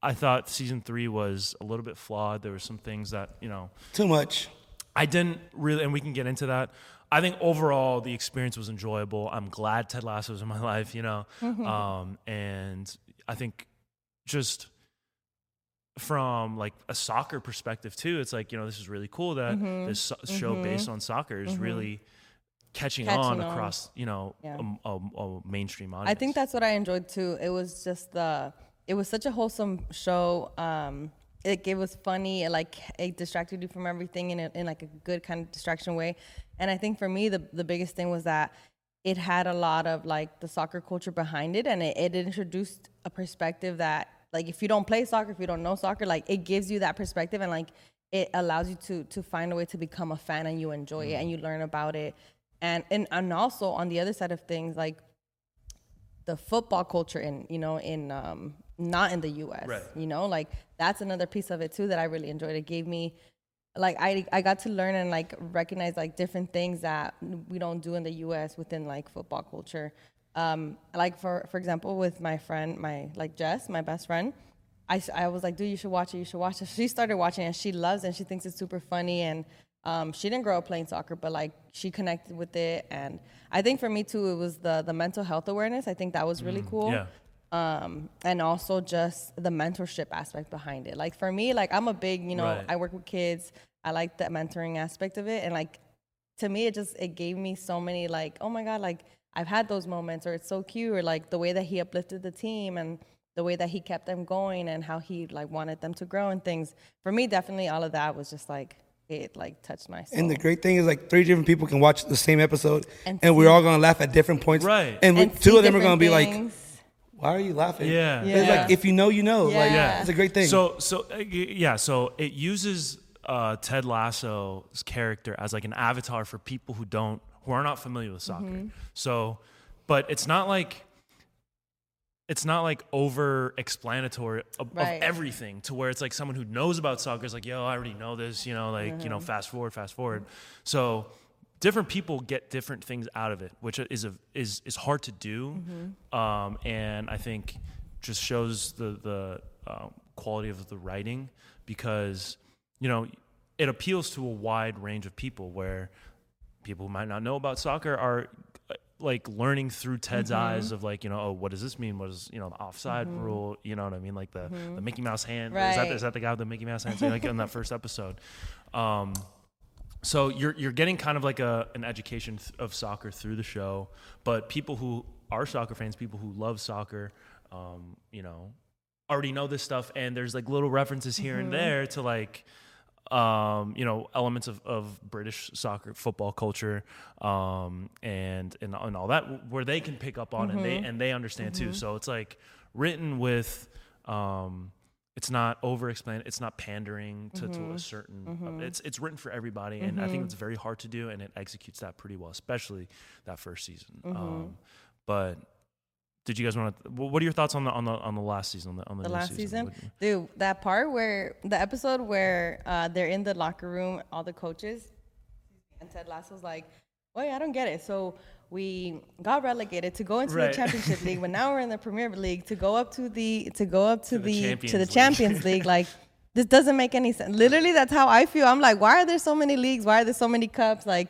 I thought season three was a little bit flawed, there were some things that you know Too much. I didn't really, and we can get into that. I think overall the experience was enjoyable. I'm glad Ted Lasso was in my (laughs) life, you know, um, and I think just from like a soccer perspective too, it's like you know this is really cool that mm-hmm. this so- show mm-hmm. based on soccer is mm-hmm. really catching, Catching on, on. across you know Yeah. a, a, a mainstream audience. I think that's what I enjoyed too. It was just the it was such a wholesome show. Um it, it was funny. It like it distracted you from everything in a, in like a good kind of distraction way. And I think for me the the biggest thing was that it had a lot of like the soccer culture behind it and it, it introduced a perspective that like if you don't play soccer, if you don't know soccer, like it gives you that perspective and like it allows you to to find a way to become a fan and you enjoy it and you learn about it. And and and also on the other side of things, like the football culture in you know in um not in the US Right. you know like that's another piece of it too that I really enjoyed it gave me like I I got to learn and like recognize like different things that we don't do in the US within like football culture um like for for example with my friend my like Jess my best friend I, I was like, dude, you should watch it. You should watch it. (laughs) She started watching it and she loves it and she thinks it's super funny. And um, she didn't grow up playing soccer, but like she connected with it. And I think for me too, it was the the mental health awareness. I think that was really cool. yeah. Um, and also just the mentorship aspect behind it. Like for me, like I'm a big, you know, Right. I work with kids. I like the mentoring aspect of it. And like to me, it just it gave me so many like, oh my god, like I've had those moments, or it's so cute, or like the way that he uplifted the team and the way that he kept them going and how he like wanted them to grow and things. For me, definitely all of that was just like it like touched my soul. And the great thing is like three different people can watch the same episode, and, And we're all gonna laugh at different points. Right. And, And two of them are gonna different be like, why are you laughing? Yeah. It's Yeah. like if you know, you know. Like Yeah. it's a great thing. So so uh, yeah, so it uses uh, Ted Lasso's character as like an avatar for people who don't who are not familiar with soccer. Mm-hmm. So, but it's not like it's not like over explanatory of, of everything to where it's like someone who knows about soccer is like, yo, I already know this, you know, like, you know, Mm-hmm. fast forward, fast forward. So different people get different things out of it, which is a, is is hard to do. Mm-hmm. Um, and I think just shows the the um, quality of the writing because you know it appeals to a wide range of people where people who might not know about soccer are uh, like learning through Ted's Mm-hmm. eyes of like you know oh what does this mean what is you know the offside rule you know what I mean like the the Mickey Mouse hand is that Mm-hmm. Right. is that the guy with the Mickey Mouse hand so like in that (laughs) first episode um so you're you're getting kind of like a an education th- of soccer through the show but people who are soccer fans people who love soccer um you know already know this stuff and there's like little references here and there to like um, you know, elements of, of British soccer football culture, um, and, and and all that where they can pick up on and they and they understand too. So it's like written with, um, it's not over explained, it's not pandering to, to a certain. Mhm. It's it's written for everybody, and I think it's very hard to do, and it executes that pretty well, especially that first season. Um, but did you guys want to? What are your thoughts on the on the on the last season? On the, on the, the last season, What- dude. That part where the episode where uh, they're in the locker room, all the coaches, and Ted Lasso's like, "Wait, I don't get it." So we got relegated to go into Right. the Championship (laughs) League, but now we're in the Premier League to go up to the to go up to, the the, Champions to the League. Champions League. Like this doesn't make any sense. Literally, that's how I feel. I'm like, why are there so many leagues? Why are there so many cups? Like,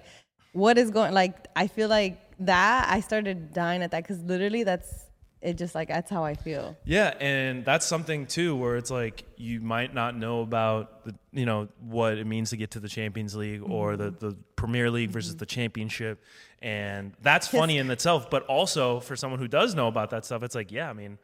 what is going? Like, I feel like that. I started dying at that because literally, that's it. Just like that's how I feel. Yeah, and that's something too where it's like you might not know about the you know what it means to get to the Champions League or the, mm-hmm. the Premier League versus the mm-hmm. Championship, and that's funny in itself. But also for someone who does know about that stuff, it's like yeah, I mean,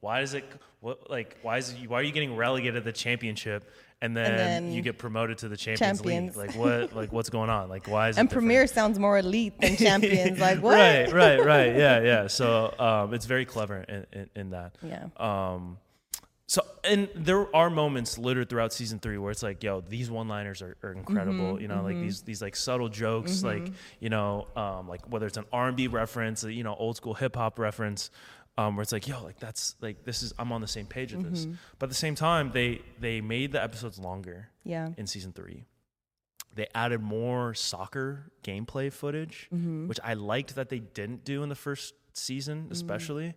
why is it what like why is it, why are you getting relegated to the Championship and then, then you get promoted to the Champions Champions. League? Like what (laughs) like what's going on? Like why is it And different? Premier sounds more elite than (laughs) Champions. like (laughs) what? Right, right, right. Yeah, yeah. So um, it's very clever in, in, in that. Yeah. Um, so and there are moments littered throughout season three where it's like, yo, these one-liners are, are incredible. Mm-hmm, you know, like these these like subtle jokes, like you know, um, like whether it's an R and B reference, you know, old school hip hop reference. Um, where it's like, yo, like that's like this is I'm on the same page with this. Mm-hmm. But at the same time, they they made the episodes longer Yeah. in season three. They added more soccer gameplay footage, mm-hmm. which I liked that they didn't do in the first season, mm-hmm. especially.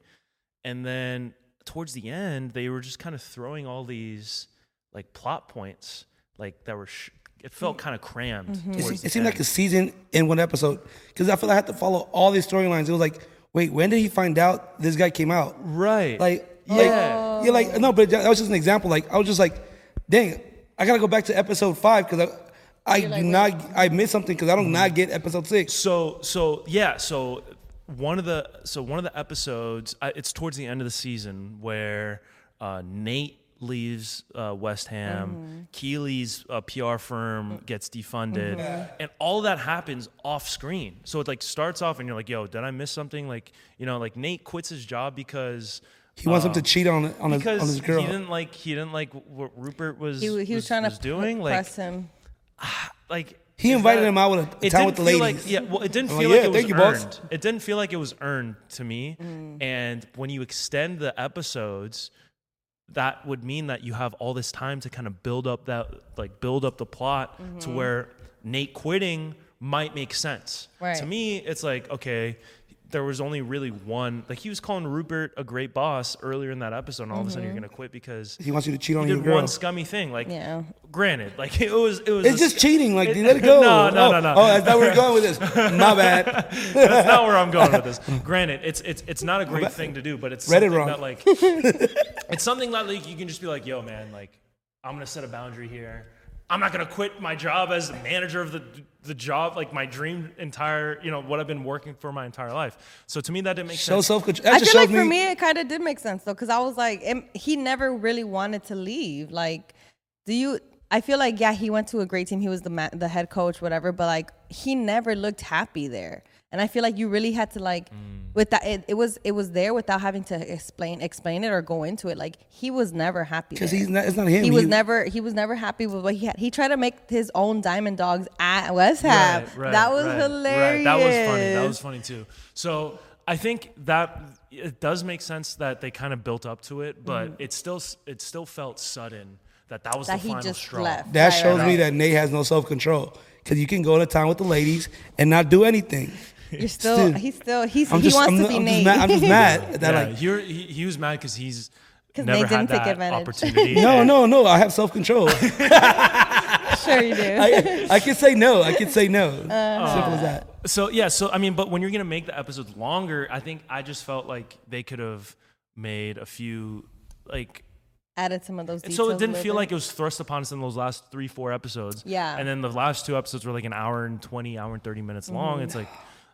And then towards the end, they were just kind of throwing all these like plot points, like that were. Sh- it felt kind of crammed. It, towards se- it seemed like a season in one episode because I feel like I had to follow all these storylines. It was like, wait, when did he find out this guy came out? right. Like, Yeah. like, yeah, like no, but that was just an example. Like, I was just like, dang, I gotta go back to episode five because I, I do not, I missed something because I don't not get episode six. So so yeah, so one of the so one of the episodes uh, it's towards the end of the season where uh, Nate leaves uh, West Ham, Keeley's uh, PR firm gets defunded, and all that happens off screen. So it like starts off and you're like, "Yo, did I miss something?" Like you know, like Nate quits his job because. He wants him to cheat on on his, Because on his girl. he didn't like he didn't like what Rupert was He, he was, trying to doing like press him. (sighs) like He invited that- him out with a- it time didn't with the ladies. Like, yeah, well, it didn't feel like, like, yeah, it was thank you, boss. earned. It didn't feel like it was earned to me. Mm. And when you extend the episodes, that would mean that you have all this time to kind of build up that, like, build up the plot to Mm-hmm. where Nate quitting might make sense. Right. To me, it's like okay. There was only really one. Like he was calling Rupert a great boss earlier in that episode, and all of a sudden you're mm-hmm. gonna quit because he wants you to cheat on you your did girl. one scummy thing. Like, Yeah. granted, like it was, it was. It's a just cheating. Like, It- dude, (laughs) let it go. No, no, oh, no, no. Oh, that's not where we're going with this. My (laughs) bad. That's not where I'm going with this. (laughs) Granted, it's it's it's not a great thing to do, but it's Read it something wrong. that like it's something that like you can just be like, yo, man, like I'm gonna set a boundary here. I'm not gonna quit my job as the manager of the the job, like my dream entire, you know, what I've been working for my entire life. So to me, that didn't make sense. So sense. self control. I feel like shows for me. me, it kind of did make sense though, because I was like, it, he never really wanted to leave. Like, do you? I feel like yeah, he went to a great team. He was the ma- the head coach, whatever. But like he never looked happy there. And I feel like you really had to like Mm. with that. It, it was it was there without having to explain explain it or go into it. Like he was never happy Because he's not. It's not him. he was never he was never happy with what he had. He tried to make his own Diamond Dogs at West Ham. that was right, hilarious. Right. That was funny. That was funny too. So I think that it does make sense that they kind of built up to it, but it still it still felt sudden that that was. That the he final just straw. left. That Right, shows right, me that Nate has no self control. Because you can go to town with the ladies and not do anything. You're (laughs) still Still. he's still he's I'm he just, wants I'm, to be I'm Nate. Just mad, I'm just mad (laughs) that Yeah, like. you're, he, he was mad because he's 'Cause never Nate had didn't take that advantage. opportunity. (laughs) No, no, no. I have self control. sure you do. I, I can say no. I can say no. Uh, Simple as that. So yeah, so I mean, but when you're gonna make the episodes longer, I think I just felt like they could have made a few like Added some of those. And so it didn't feel bit. like it was thrust upon us in those last three, four episodes. Yeah. And then the last two episodes were like an hour and 20, hour and 30 minutes long. It's like,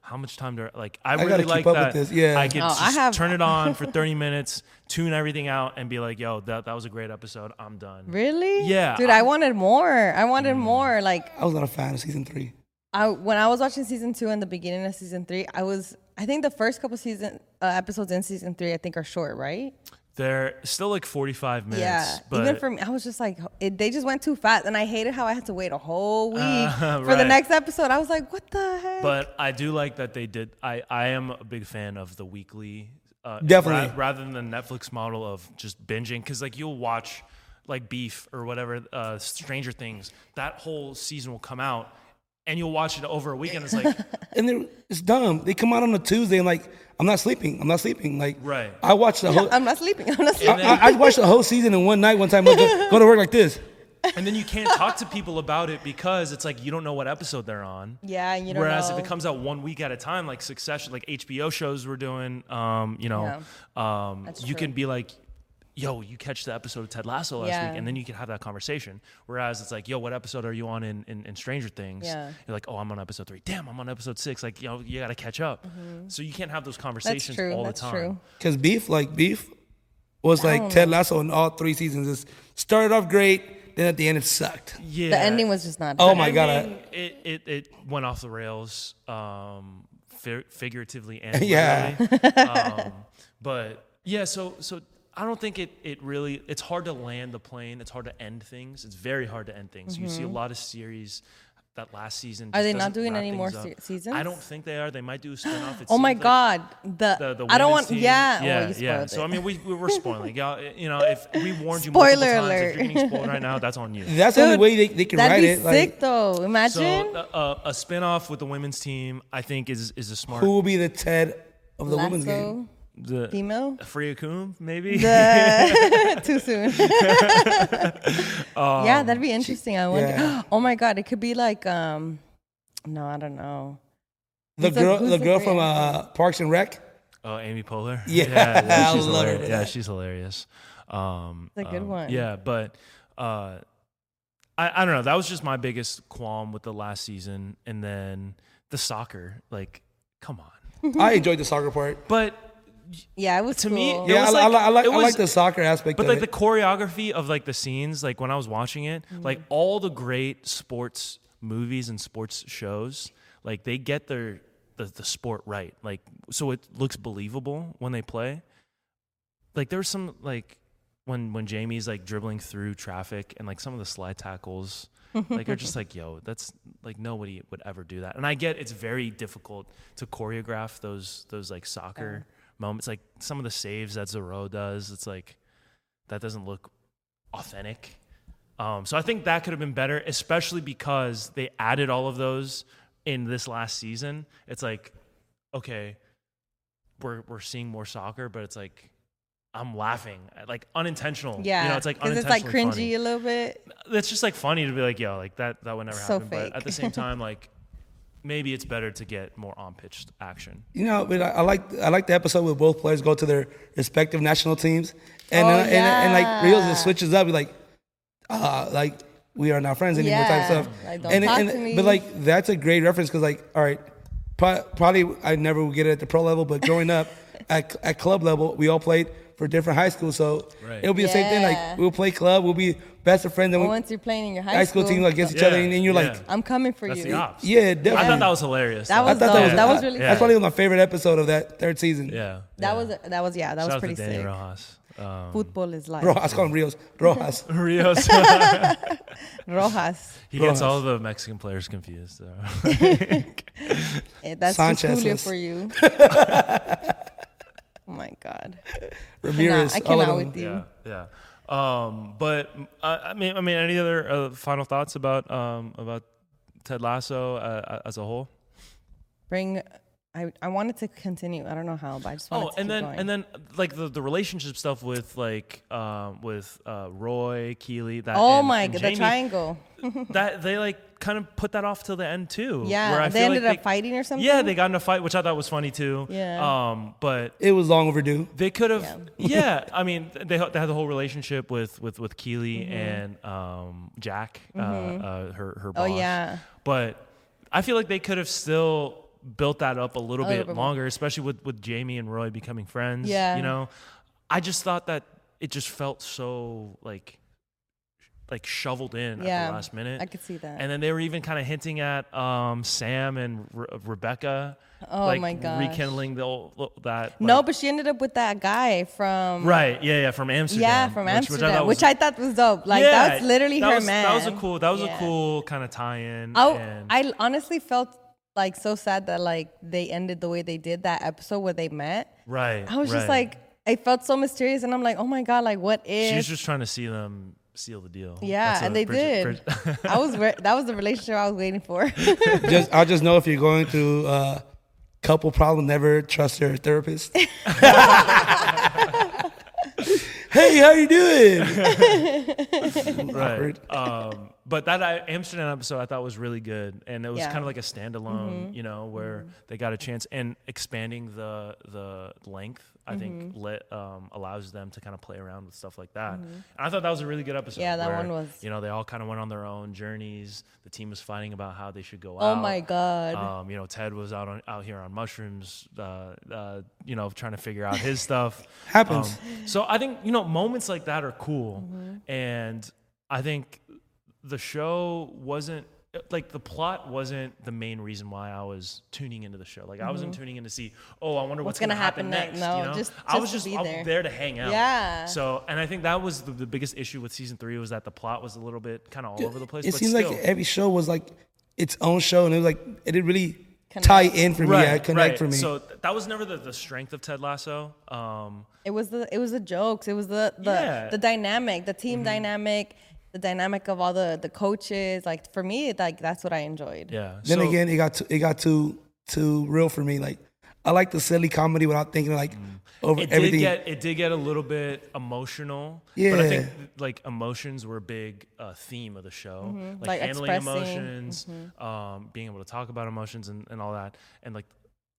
how much time do I, like, I, gotta really keep like up that. with this, yeah. I could Oh, just I have- turn it (laughs) on for 30 minutes, tune everything out, and be like, yo, that, that was a great episode. I'm done. Really? Yeah, Dude, I, wanted more. I wanted more. Like I was not a fan of season three. I when I was watching season two and the beginning of season three, I was I think the first couple season uh, episodes in season three I think are short, right? They're still like 45 minutes. yeah. But Even for me, I was just like, it, they just went too fast, and I hated how I had to wait a whole week Uh, (laughs) for the next episode. I was like, what the heck? But I do like that they did. I, I am a big fan of the weekly. Uh, Definitely. ra- rather than the Netflix model of just binging, because like you'll watch like Beef or whatever, uh, Stranger Things. That whole season will come out, and you'll watch it over a weekend. It's like (laughs) And it's dumb. They come out on a Tuesday and like, I'm not sleeping. I'm not sleeping. Like, Right. I watched the whole. I'm not sleeping. (laughs) I'm not sleeping. I, I watched the whole season in one night. One time, like, go, (laughs) go to work like this. and then you can't talk to people about it because it's like you don't know what episode they're on. yeah, and you don't Whereas know. if it comes out one week at a time, like Succession, like HBO shows we're doing, um, you know, um, you true. can be like, yo, you catch the episode of Ted Lasso last Yeah. week, and then you can have that conversation. Whereas it's like, yo, what episode are you on in, in, in Stranger Things? Yeah. You're like, oh, I'm on episode three. Damn, I'm on episode six. Like, you know, you got to catch up. So you can't have those conversations Mm-hmm. true, all that's the time. Because beef, like beef, was like don't Ted Lasso in all three seasons. It started off great, then at the end it sucked. Yeah. the ending was just not. Oh good. my God, I- it, it, it went off the rails, um, figuratively and (laughs) Yeah. literally. (laughs) um, but yeah, so so I don't think it it really it's hard to land the plane. It's hard to end things. It's very hard to end things. You see a lot of series that last season. Mm-hmm. Are they not doing any more things se- seasons? I don't think they are. They might do a (gasps) spinoff. It Oh my like god, the, The, the I don't women's want. team- Yeah, yeah, well, yeah. So I mean, we, we were (laughs) spoiling. Y'all, you know, if we warned you multiple Spoiler times, if alert. you're getting spoiled right now, that's on you. (laughs) That's the only way they, they can write it. That'd be sick Like, though. Imagine. So uh, a spinoff with the women's team, I think, is is a smart. who will be the Ted of the women's game? The female. Freya Coombe, maybe. (laughs) (laughs) Too soon. (laughs) yeah, that'd be interesting. I wonder. yeah. (gasps) Oh my god, it could be like um, no, I don't know. The Who's a- girl, who's the a girl from uh, Parks and Rec. Oh, Amy Poehler. Yeah, I she's love her hilarious. Yeah, she's hilarious. Um, It's a good um, one. Yeah, but uh, I I don't know. That was just my biggest qualm with the last season, and then the soccer. Like, come on. I enjoyed the soccer part. But Yeah, it was To cool. me, It Yeah, was I, I, like- li- I like it I like the soccer aspect But of like it. the choreography of like the scenes, like when I was watching it, mm-hmm. like all the great sports movies and sports shows, like they get their the, the sport right. Like so it looks believable when they play. Like there's some like when when Jamie's like dribbling through traffic and like some of the slide tackles like are just (laughs) like yo that's like nobody would ever do that and i get it's very difficult to choreograph those those like soccer oh. Moments like some of the saves that Zero does it's like that doesn't look authentic um, so i think that could have been better especially because they added all of those in this last season it's like okay we're we're seeing more soccer but it's like i'm laughing like unintentional Yeah, you know it's like because it's like cringy funny a little bit. it's just like funny to be like, yo, like that that would never So happen. But at the same (laughs) time, like maybe it's better to get more on pitched action. You know, but I, I like I like the episode where both players go to their respective national teams, and Oh, uh, and, and like Rios yeah. just switches up, like, uh, like we are not friends anymore type Yeah, stuff. like, don't and, talk and to me. but like that's a great reference because like all right, pro- probably I never would get it at the pro level, but growing up (laughs) at at club level, we all played for different high schools. So Right. it'll be the same thing. Like we'll play club, we'll be best of friends, and Well, we, once you're playing in your high, high school team against each other, and then you're yeah. like, I'm coming for That's you. the ops. yeah, definitely. I thought that was hilarious. That though. I was thought that dope. was, That was really Yeah. That's cool. probably my favorite episode of that third season. yeah. That was that was yeah, that Shout was pretty to Dani sick. Rojas. Um, Football is life. Rojas, call him Rios. (laughs) Rojas. Rios. (laughs) Rojas. (laughs) he gets Rojas. all the Mexican players confused. So. Eh, That's Sanchez just for you. Oh my god. (laughs) Ramirez. I all of cannot them. with you. yeah, yeah. Um, but uh, I mean, I mean, any other uh, final thoughts about um, about Ted Lasso uh, as a whole? Bring. I, I wanted to continue. I don't know how, but I just wanted Oh, to and then going. and then like the, the relationship stuff with like um, with uh, Roy Keeley. That oh and- my and god, the triangle. (laughs) That they like kind of put that off till the end too. where Yeah, I they feel ended like up fighting or something. Yeah, they got in a fight, which I thought was funny too. Yeah. Um, but It was long overdue. they could have. Yeah. (laughs) Yeah. I mean, they, they had the whole relationship with with with Keeley Mm-hmm. and um, Jack, uh, uh, her her Oh yeah. But I feel like they could have still built that up a little A bit little bit more. longer, especially with with Jamie and Roy becoming friends. Yeah. You know, I just thought that it just felt so like like shoveled in at the last minute. I could see that. And then they were even kind of hinting at um, Sam and Re- Rebecca. Oh like my gosh. Rekindling the old, that. no, but she ended up with that guy from Right. Yeah. Yeah. From Amsterdam. Yeah, from Amsterdam, which which I I, thought was, thought was dope. Like Yeah, that's literally that her was, man. That was a cool. That was Yeah. a cool kind of tie-in. Oh, and I honestly felt like so sad that like they ended the way they did that episode where they met. right. I was just like, it felt so mysterious, and I'm like, oh my god, like what is? if? She's just trying to see them seal the deal. yeah, and they Bridget- did. Brid- I was (laughs) re- that was the relationship I was waiting for. (laughs) Just I'll just know if you're going through uh, couple problem, never trust your therapist. (laughs) hey, how you doing? right. Um, but that I, Amsterdam episode I thought was really good, and it was Yeah. kind of like a standalone, you know, where they got a chance and expanding the the length. I think let, um, allows them to kind of play around with stuff like that. And I thought that was a really good episode. Yeah, that where, one was- You know, they all kind of went on their own journeys. The team was fighting about how they should go oh out. Oh my god. Um, you know, Ted was out on out here on mushrooms, uh, uh, you know, trying to figure out his stuff. (laughs) Happens. Um, so I think you know moments like that are cool, Mm-hmm. and I think the show wasn't like the plot wasn't the main reason why I was tuning into the show. Like I wasn't tuning in to see, oh, I wonder what's, Mm-hmm. What's gonna gonna happen, happen next. next. No, you know, just- I was just be there. there to hang out. Yeah. So and I think that was the, the biggest issue with season three was that the plot was a little bit kind of all over the place. It but seems still. like every show was like its own show, and it was like it didn't really tie in for me. Yeah, connect for me. So th- that was never the, the strength of Ted Lasso. Um, It was the it was the jokes. It was the the, Yeah. Mm-hmm. the dynamic, the team dynamic, the dynamic of all the the coaches. Like for me, like that's what I enjoyed. yeah. then so- again, it got too, it got too too real for me. Like I like the silly comedy without thinking like over Mm. it everything. did get it did get a little bit emotional. But I think like emotions were a big uh, theme of the show. Like, Mm-hmm. Like handling expressing, emotions, um, being able to talk about emotions and, and all that. And like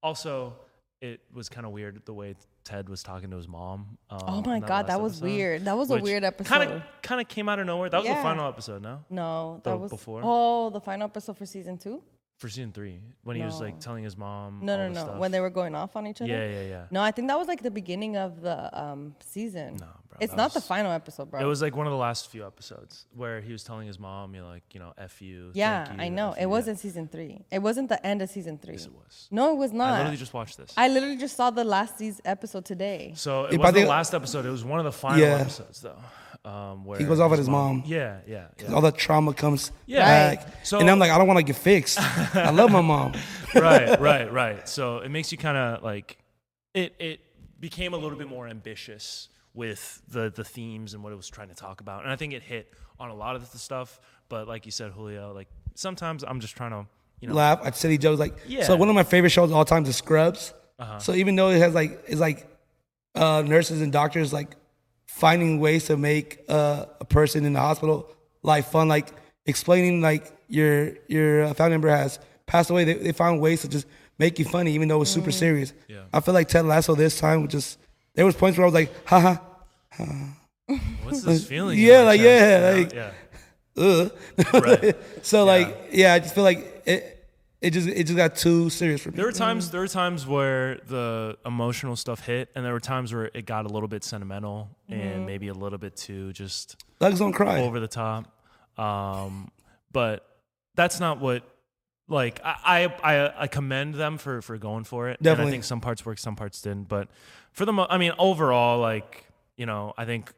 also it was kind of weird the way Ted was talking to his mom. Um, Oh my in God, that was episode, weird. That was a weird Kind episode. of kind of came out of nowhere. That was the final episode, no? No, that The was before? Oh, the final episode for season two. For season 3 when he was like telling his mom No, all no, the no. stuff. When they were going off on each other. Yeah, yeah, yeah. No, I think that was like the beginning of the um season. No, bro, It's that not the was- final episode, bro. It was like one of the last few episodes where he was telling his mom, "You know, like, you know, f you." yeah, thank you, I know. F It you." wasn't season three. It wasn't the end of season three. Yes, it was. No, it was not. I literally just watched this. I literally just saw the last season episode today. so it If I wasn't the think- last episode. It was one of the final Yeah. episodes, though. Um, where He goes off at his mom. Yeah, yeah, yeah. all that trauma comes Yeah. back. So- and I'm like, I don't want to get fixed. I love my mom. (laughs) right, (laughs) right, right. So it makes you kind of like it. It became a little bit more ambitious with the the themes and what it was trying to talk about, and I think it hit on a lot of the stuff. But like you said, Julio, like sometimes I'm just trying to, you know, Laugh at silly jokes. Like, Yeah. so one of my favorite shows of all time is Scrubs. Uh-huh. So even though it has like, it's like uh, nurses and doctors like finding ways to make uh, a person in the hospital life fun, like explaining like your your uh, family member has passed away. They, they found ways to just make you funny, even though it was super serious. Yeah. I feel like Ted Lasso this time was just there was points where I was like, haha, (laughs) what's this (laughs) feeling? yeah, my like, yeah, like- yeah. (laughs) ugh. Right. so like, yeah, I just feel like it it just it just got too serious for me. There were times there were times where the emotional stuff hit, and there were times where it got a little bit sentimental and maybe a little bit too just Legs don't cry. over the top. Um, but that's not what like I, I I I commend them for for going for it. And Definitely. I think some parts worked, some parts didn't. But for the mo- I mean, overall, like you know, I think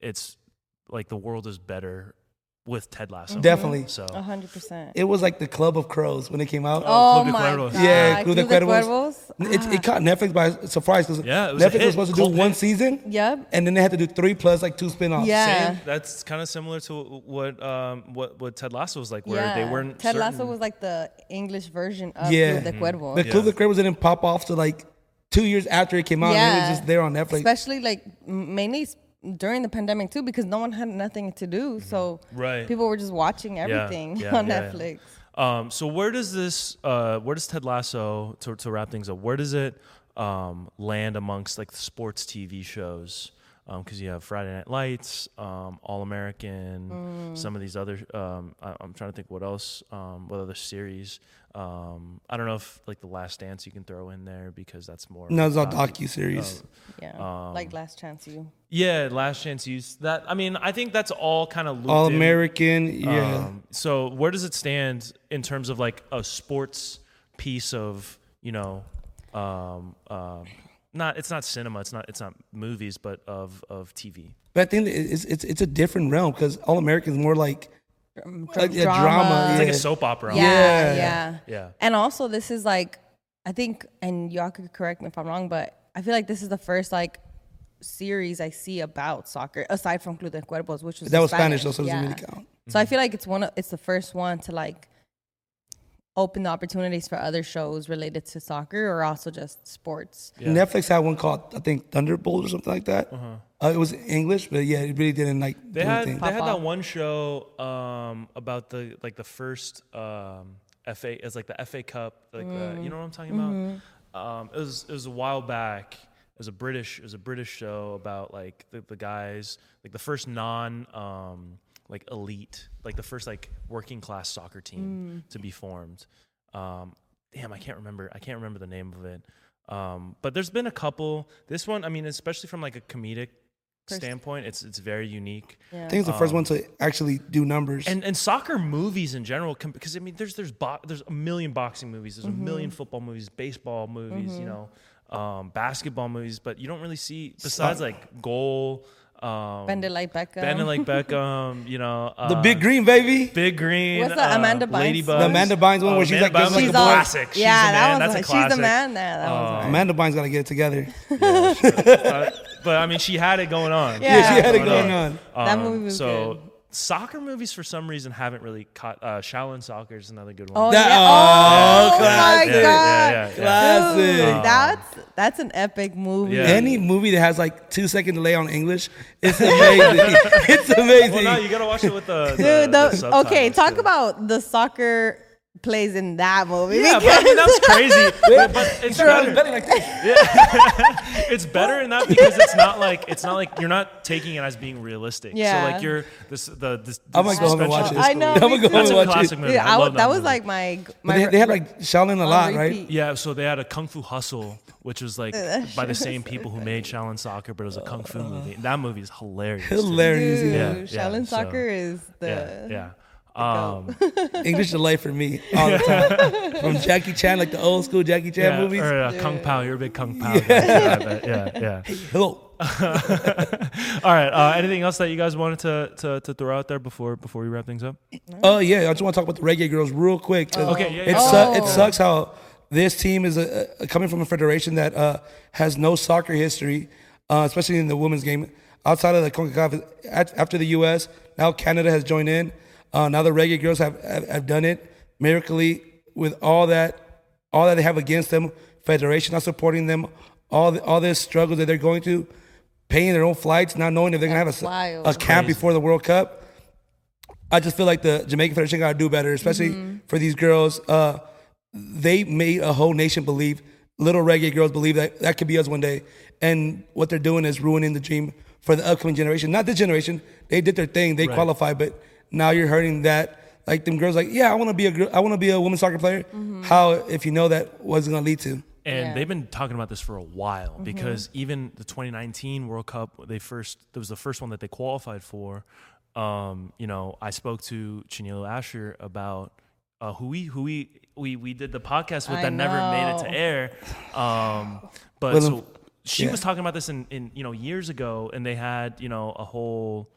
it's like the world is better with Ted Lasso. Definitely. So A hundred percent. It was like the Club of Crows when it came out. Oh Club de my Cuervos. god! Yeah, Club de Club de Cuervos. Cuervos. It, it caught Netflix by surprise because Yeah, it was a Netflix hit. was supposed to do Cult one hit. season, Yep. and then they had to do three plus like two spin-offs. Yeah. Same, that's kind of similar to what um what what Ted Lasso was like, where yeah. they weren't. Ted certain- Lasso was like the English version of Yeah. Club de Cuervos. The Club de Cuervos didn't pop off to like two years after it came out. and it Yeah. was just there on Netflix. especially like m- mainly s- during the pandemic too, because no one had nothing to do. So Right. people were just watching everything yeah, (laughs) on yeah, yeah. Netflix. Um, so where does this, uh, where does Ted Lasso, to, to wrap things up, where does it um, land amongst like the sports TV shows? Because you have Friday Night Lights, um, All American, Mm. some of these other. Um, I, I'm trying to think what else, um, what other series. Um, I don't know if like The Last Dance you can throw in there because that's more. no, it's all docu- docu series. Yeah, like Um, Last Chance U. Yeah, Last Chance U. That I mean, I think that's all kind of all American. Yeah. um, so where does it stand in terms of like a sports piece of you know, um, um, not it's not cinema, it's not it's not movies, but of of TV. but I think it's it's it's a different realm because All American is more like Dr- Like a drama, It's like a soap opera. Yeah, Yeah. yeah, Yeah. And also, this is like, I think, and y'all could correct me if I'm wrong, but I feel like this is the first like series I see about soccer aside from Club de Cuervos, which was that was Spanish, though, so it doesn't Yeah. really count. So I feel like it's one. Of, it's the first one to like open the opportunities for other shows related to soccer or also just sports. Yeah. Netflix had one called I think Thunderbolt or something like that. Uh-huh. Uh it was English, but yeah, it really didn't like. They had anything. they had that one show um, about the like the first um, FA it's like the FA Cup like the, you know what I'm talking Mm-hmm. about. Um, it was it was a while back. It was a British it was a British show about like the, the guys like the first non um, like elite like the first like working class soccer team to be formed. Um, damn, I can't remember. I can't remember the name of it. Um, but there's been a couple. This one, I mean, especially from like a comedic Pers- standpoint, it's it's very unique. Yeah. I think it's the first one to actually do numbers. And and soccer movies in general, because I mean, there's there's bo- there's a million boxing movies, there's a million football movies, baseball movies, you know, um, basketball movies, but you don't really see besides like goal, um, Bend it like Beckham. bending like (laughs) Beckham, you know, uh, the Big Green baby. Big Green, What's that, uh, Amanda Bynes? Ladybug. The Amanda Bynes one Oh, where she's Amanda like Bynes just like a a classic. She's yeah, the that man. one's That's a she's classic. the man. There, that one's right. Amanda Bynes gotta get it together. Uh, (laughs) but I mean, she had it going on. Yeah. Yeah, she had it Going going on. on. That movie was so good. soccer movies for some reason haven't really caught. Uh, Shaolin Soccer is another good Oh, one. That- yeah. oh, oh my god. Yeah, yeah, yeah, yeah. Dude, Classic. that's that's an epic movie. Yeah. Any movie that has like two second delay on English, it's amazing. (laughs) it's amazing. Well, no, you gotta watch it with the. the, Dude, the the, subtitles, okay, talk too. about the soccer plays in that movie. Yeah, but I mean that's crazy. (laughs) but, but it's better. Better like this. (laughs) It's better in that because it's not like it's not like you're not taking it as being realistic. Yeah. So like you're this the this. I might go home and watch suspension- it. I know, I'm gonna go home That's and a watch classic it. movie. Dude, I I love w- that was movie. like my But my they, they had like Shaolin a lot, right? Yeah, so they had a Kung Fu Hustle, which was like (laughs) by the same people who made Shaolin Soccer, but it was a Kung Fu movie. That movie is hilarious. Hilarious. Dude, yeah. Yeah, yeah, Shaolin so- soccer is the Yeah, yeah. Um, (laughs) English delay for me all the time. From Jackie Chan, like the old school Jackie Chan yeah, movies. or uh, Kung Pao. You're a big Kung Pao guy. Yeah, yeah, yeah. (laughs) Hello. (laughs) All right. Uh, anything else that you guys wanted to, to, to throw out there before before we wrap things up? Oh yeah, I just want to talk about the Reggae Girlz real quick. 'cause Okay, yeah, It, yeah. su- Oh. it sucks how this team is a, a, coming from a federation that uh, has no soccer history, uh, especially in the women's game. Outside of the CONCACAF, after the U.S., now Canada has joined in. Uh, now the Reggae Girlz have, have, have done it miraculously with all that all that they have against them. Federation not supporting them. All the, all this struggle that they're going through, paying their own flights, not knowing if they're gonna have a, wild. a camp Crazy. before the World Cup. I just feel like the Jamaican Federation got to do better, especially Mm-hmm. for these girls. Uh, they made a whole nation believe, little reggae girls believe that that could be us one day. And what they're doing is ruining the dream for the upcoming generation. Not this generation. They did their thing. They Right. qualified, but now you're hurting that like them girls, like yeah, I want to be a girl, I want to be a women's soccer player. How if you know that what's it gonna lead to? And Yeah. they've been talking about this for a while because even the 2019 World Cup, they first that was the first one that they qualified for. Um, you know, I spoke to Chinyelu Asher about uh, who we who we we we did the podcast with I that never made it to air. Um, but Well, so she yeah. was talking about this in, in you know years ago, and they had you know a whole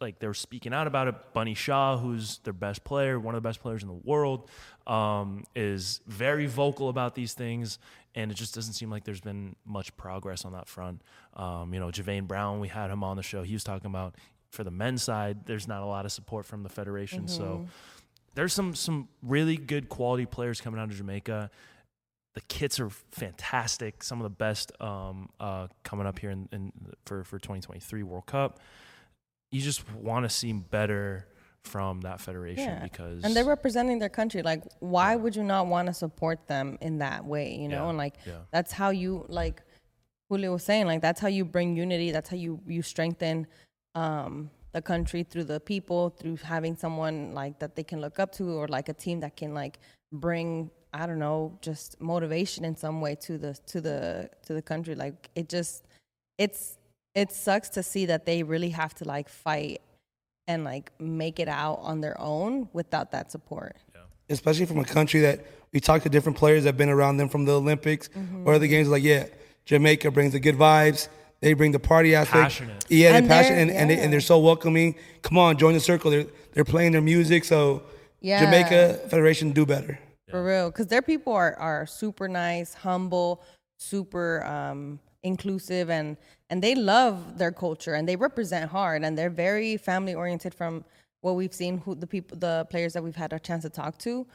like they were speaking out about it. Bunny Shaw, who's their best player, one of the best players in the world, um, is very vocal about these things, and it just doesn't seem like there's been much progress on that front. Um, you know, Javain Brown, we had him on the show. He was talking about for the men's side, there's not a lot of support from the federation, so there's some some really good quality players coming out of Jamaica. The kits are fantastic. Some of the best um, uh, coming up here in, in for for 2023 World Cup. You just want to see better from that federation Yeah. because and they're representing their country. Like, why would you not want to support them in that way? You know, Yeah, and like yeah. that's how you like Julio was saying. Like that's how you bring unity. That's how you you strengthen um, the country through the people, through having someone like that they can look up to, or like a team that can like bring I don't know just motivation in some way to the to the to the country. Like it just it's it sucks to see that they really have to like fight and like make it out on their own without that support. especially from a country that we talk to different players that have been around them from the Olympics or other games. Like, yeah, Jamaica brings the good vibes. They bring the party aspect. Passionate. Yeah, they're And they're- passionate and, and, they, and they're so welcoming. Come on, join the circle. They're they're playing their music. So Yeah. Jamaica Federation do better. For real, because their people are are super nice, humble, super um, inclusive, and and they love their culture and they represent hard, and they're very family oriented. From what we've seen, who the people, the players that we've had a chance to talk to,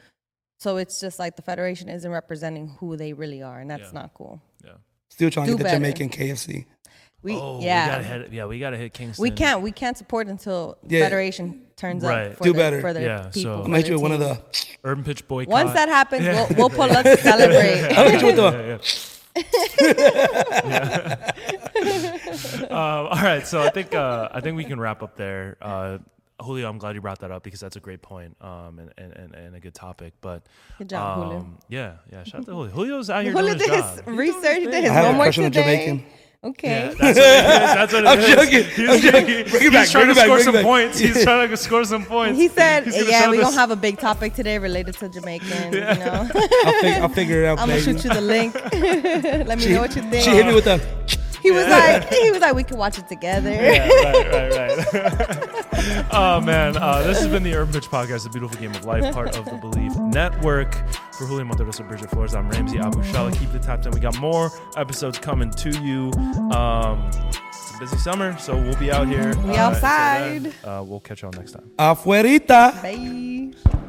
so it's just like the federation isn't representing who they really are, and that's Yeah. not cool. yeah. Still trying to Do get the. Jamaican KFC. We Oh, yeah. we gotta hit, yeah, we gotta hit Kingston. We can't we can't support until Yeah. federation turns Right. up for Do the, better. for their Yeah, people. so- I'm hit their you with one of the. urban pitch boycott. Once that happens, we'll, we'll pull up to (laughs) celebrate. (laughs) I'll hit you with the. (laughs) Um, all right, so I think uh, I think we can wrap up there. Uh, Julio, I'm glad you brought that up because that's a great point um, and, and, and, and a good topic. But Good job, Julio. um, yeah, yeah, shout out to Julio. Julio's out here Julio doing his did job. his research, did his I have a homework crush today. Jamaican. Okay. Yeah, that's what it is. That's what (laughs) it I'm is. joking. He's, I'm joking. he- Bring it he's back, trying bring it to back, score bring it some back. points. He's trying to score some points. He said, He's gonna "Yeah, show we're this- gonna have a big topic today related to Jamaicans. You know, I'll, fig- I'll figure it out, (laughs) I'm gonna baby. shoot you the link. (laughs) Let me She, know what you think." she hit me with the. He was like, he was like, we can watch it together. Yeah, right, right, (laughs) right. (laughs) oh man, uh, this has been the Urban Pitch Podcast, the beautiful game of life, part of the Bleav Network. For Julio Monterroza and Bridget Flores, I'm Ramsey Abushahla. Keep the top 10. We got more episodes coming to you. Um, it's a busy summer, so we'll be out here. We uh, outside. Then, uh, we'll catch y'all next time. Afuerita. Bye.